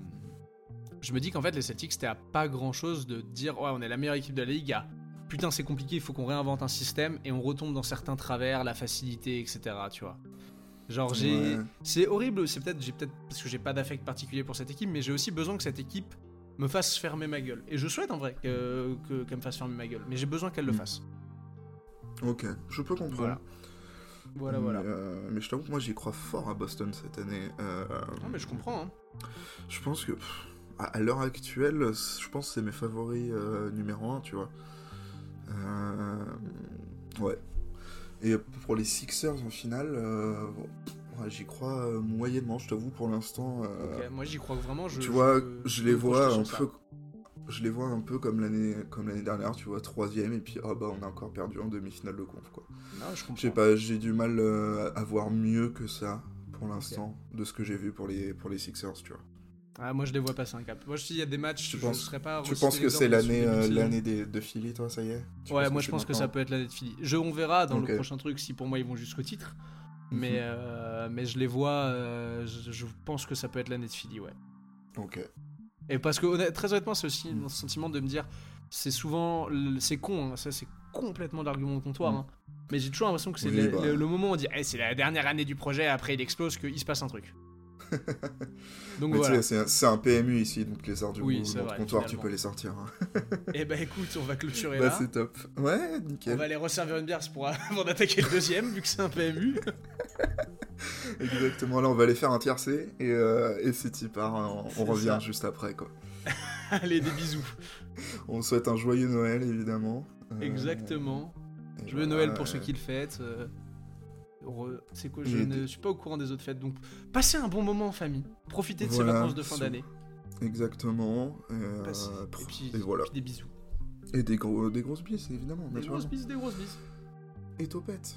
Speaker 1: je me dis qu'en fait les Celtics c'était à pas grand chose de dire ouais on est la meilleure équipe de la ligue à putain c'est compliqué il faut qu'on réinvente un système et on retombe dans certains travers la facilité etc tu vois genre j'ai
Speaker 2: Ouais.
Speaker 1: c'est horrible c'est peut-être j'ai peut-être parce que j'ai pas d'affect particulier pour cette équipe mais j'ai aussi besoin que cette équipe me fasse fermer ma gueule et je souhaite en vrai que que- qu'elle me fasse fermer ma gueule mais j'ai besoin qu'elle le
Speaker 2: Mm.
Speaker 1: fasse
Speaker 2: Ok, je peux comprendre.
Speaker 1: Voilà. voilà voilà
Speaker 2: Mais, euh, mais je t'avoue que moi j'y crois fort à Boston cette année. Euh,
Speaker 1: non mais je comprends hein.
Speaker 2: Je pense que pff, à l'heure actuelle, je pense que c'est mes favoris euh, numéro 1, tu vois. Euh, ouais. Et pour les Sixers en finale, euh, ouais, j'y crois euh, moyennement, je t'avoue pour l'instant. euh,
Speaker 1: moi j'y crois vraiment je
Speaker 2: tu vois,
Speaker 1: je,
Speaker 2: les vois un peu.
Speaker 1: ça.
Speaker 2: Je les vois un peu comme l'année comme l'année dernière, tu vois, troisième, et puis ah bah on a encore perdu en demi-finale de conf, quoi.
Speaker 1: non je comprends
Speaker 2: pas, j'ai du mal euh, à voir mieux que ça pour l'instant de ce que j'ai vu pour les, pour les Sixers, tu vois.
Speaker 1: Ah, moi je les vois passer un cap. Moi je dis il y a des matchs,
Speaker 2: Tu
Speaker 1: je
Speaker 2: penses-
Speaker 1: serais pas.
Speaker 2: Tu penses que c'est l'année euh, l'année de Philly, toi, ça y est? Tu
Speaker 1: Ouais, moi je pense que ça peut être l'année de Philly. Je, on verra dans le prochain truc si pour moi ils vont jusqu'au titre.
Speaker 2: Mhm.
Speaker 1: Mais, euh, mais je les vois, euh, je, je pense que ça peut être l'année de Philly, ouais.
Speaker 2: Ok.
Speaker 1: Et parce que très honnêtement, c'est aussi
Speaker 2: Mhm.
Speaker 1: un sentiment de me dire, c'est souvent, c'est con, hein, ça c'est complètement l'argument de comptoir.
Speaker 2: Mhm.
Speaker 1: hein. Mais j'ai toujours l'impression que c'est
Speaker 2: Oui,
Speaker 1: le,
Speaker 2: bah.
Speaker 1: le- le moment où on dit, Eh, c'est la dernière année du projet, après il explose, qu'il se passe un truc. Donc
Speaker 2: tu
Speaker 1: voilà.
Speaker 2: c'est un- PMU ici, donc les
Speaker 1: Oui, c'est
Speaker 2: dans
Speaker 1: vrai,
Speaker 2: comptoir, tu peux les sortir. hein.
Speaker 1: Et bah écoute, on va clôturer
Speaker 2: Bah,
Speaker 1: là.
Speaker 2: c'est top. Ouais,
Speaker 1: On
Speaker 2: nickel.
Speaker 1: va aller resservir une bière pour, avant d'attaquer le deuxième, vu que c'est un PMU.
Speaker 2: Exactement, là on va aller faire un tiercé et, euh, et c'est y part, hein, on, on revient
Speaker 1: ça.
Speaker 2: juste après quoi.
Speaker 1: Allez, des bisous.
Speaker 2: On souhaite un joyeux Noël évidemment. Euh,
Speaker 1: Exactement.
Speaker 2: voilà,
Speaker 1: Noël pour
Speaker 2: euh,
Speaker 1: ceux qui le fêtent. Re- C'est quoi Je ne suis pas au courant des autres fêtes, donc passez un bon moment en famille. Profitez de
Speaker 2: Voilà,
Speaker 1: ces vacances de fin d'année.
Speaker 2: Exactement. Et, euh,
Speaker 1: Et puis,
Speaker 2: et voilà.
Speaker 1: puis des bisous.
Speaker 2: Et des, gros, des grosses bises évidemment,
Speaker 1: Des grosses bises, des grosses bises. Et topette.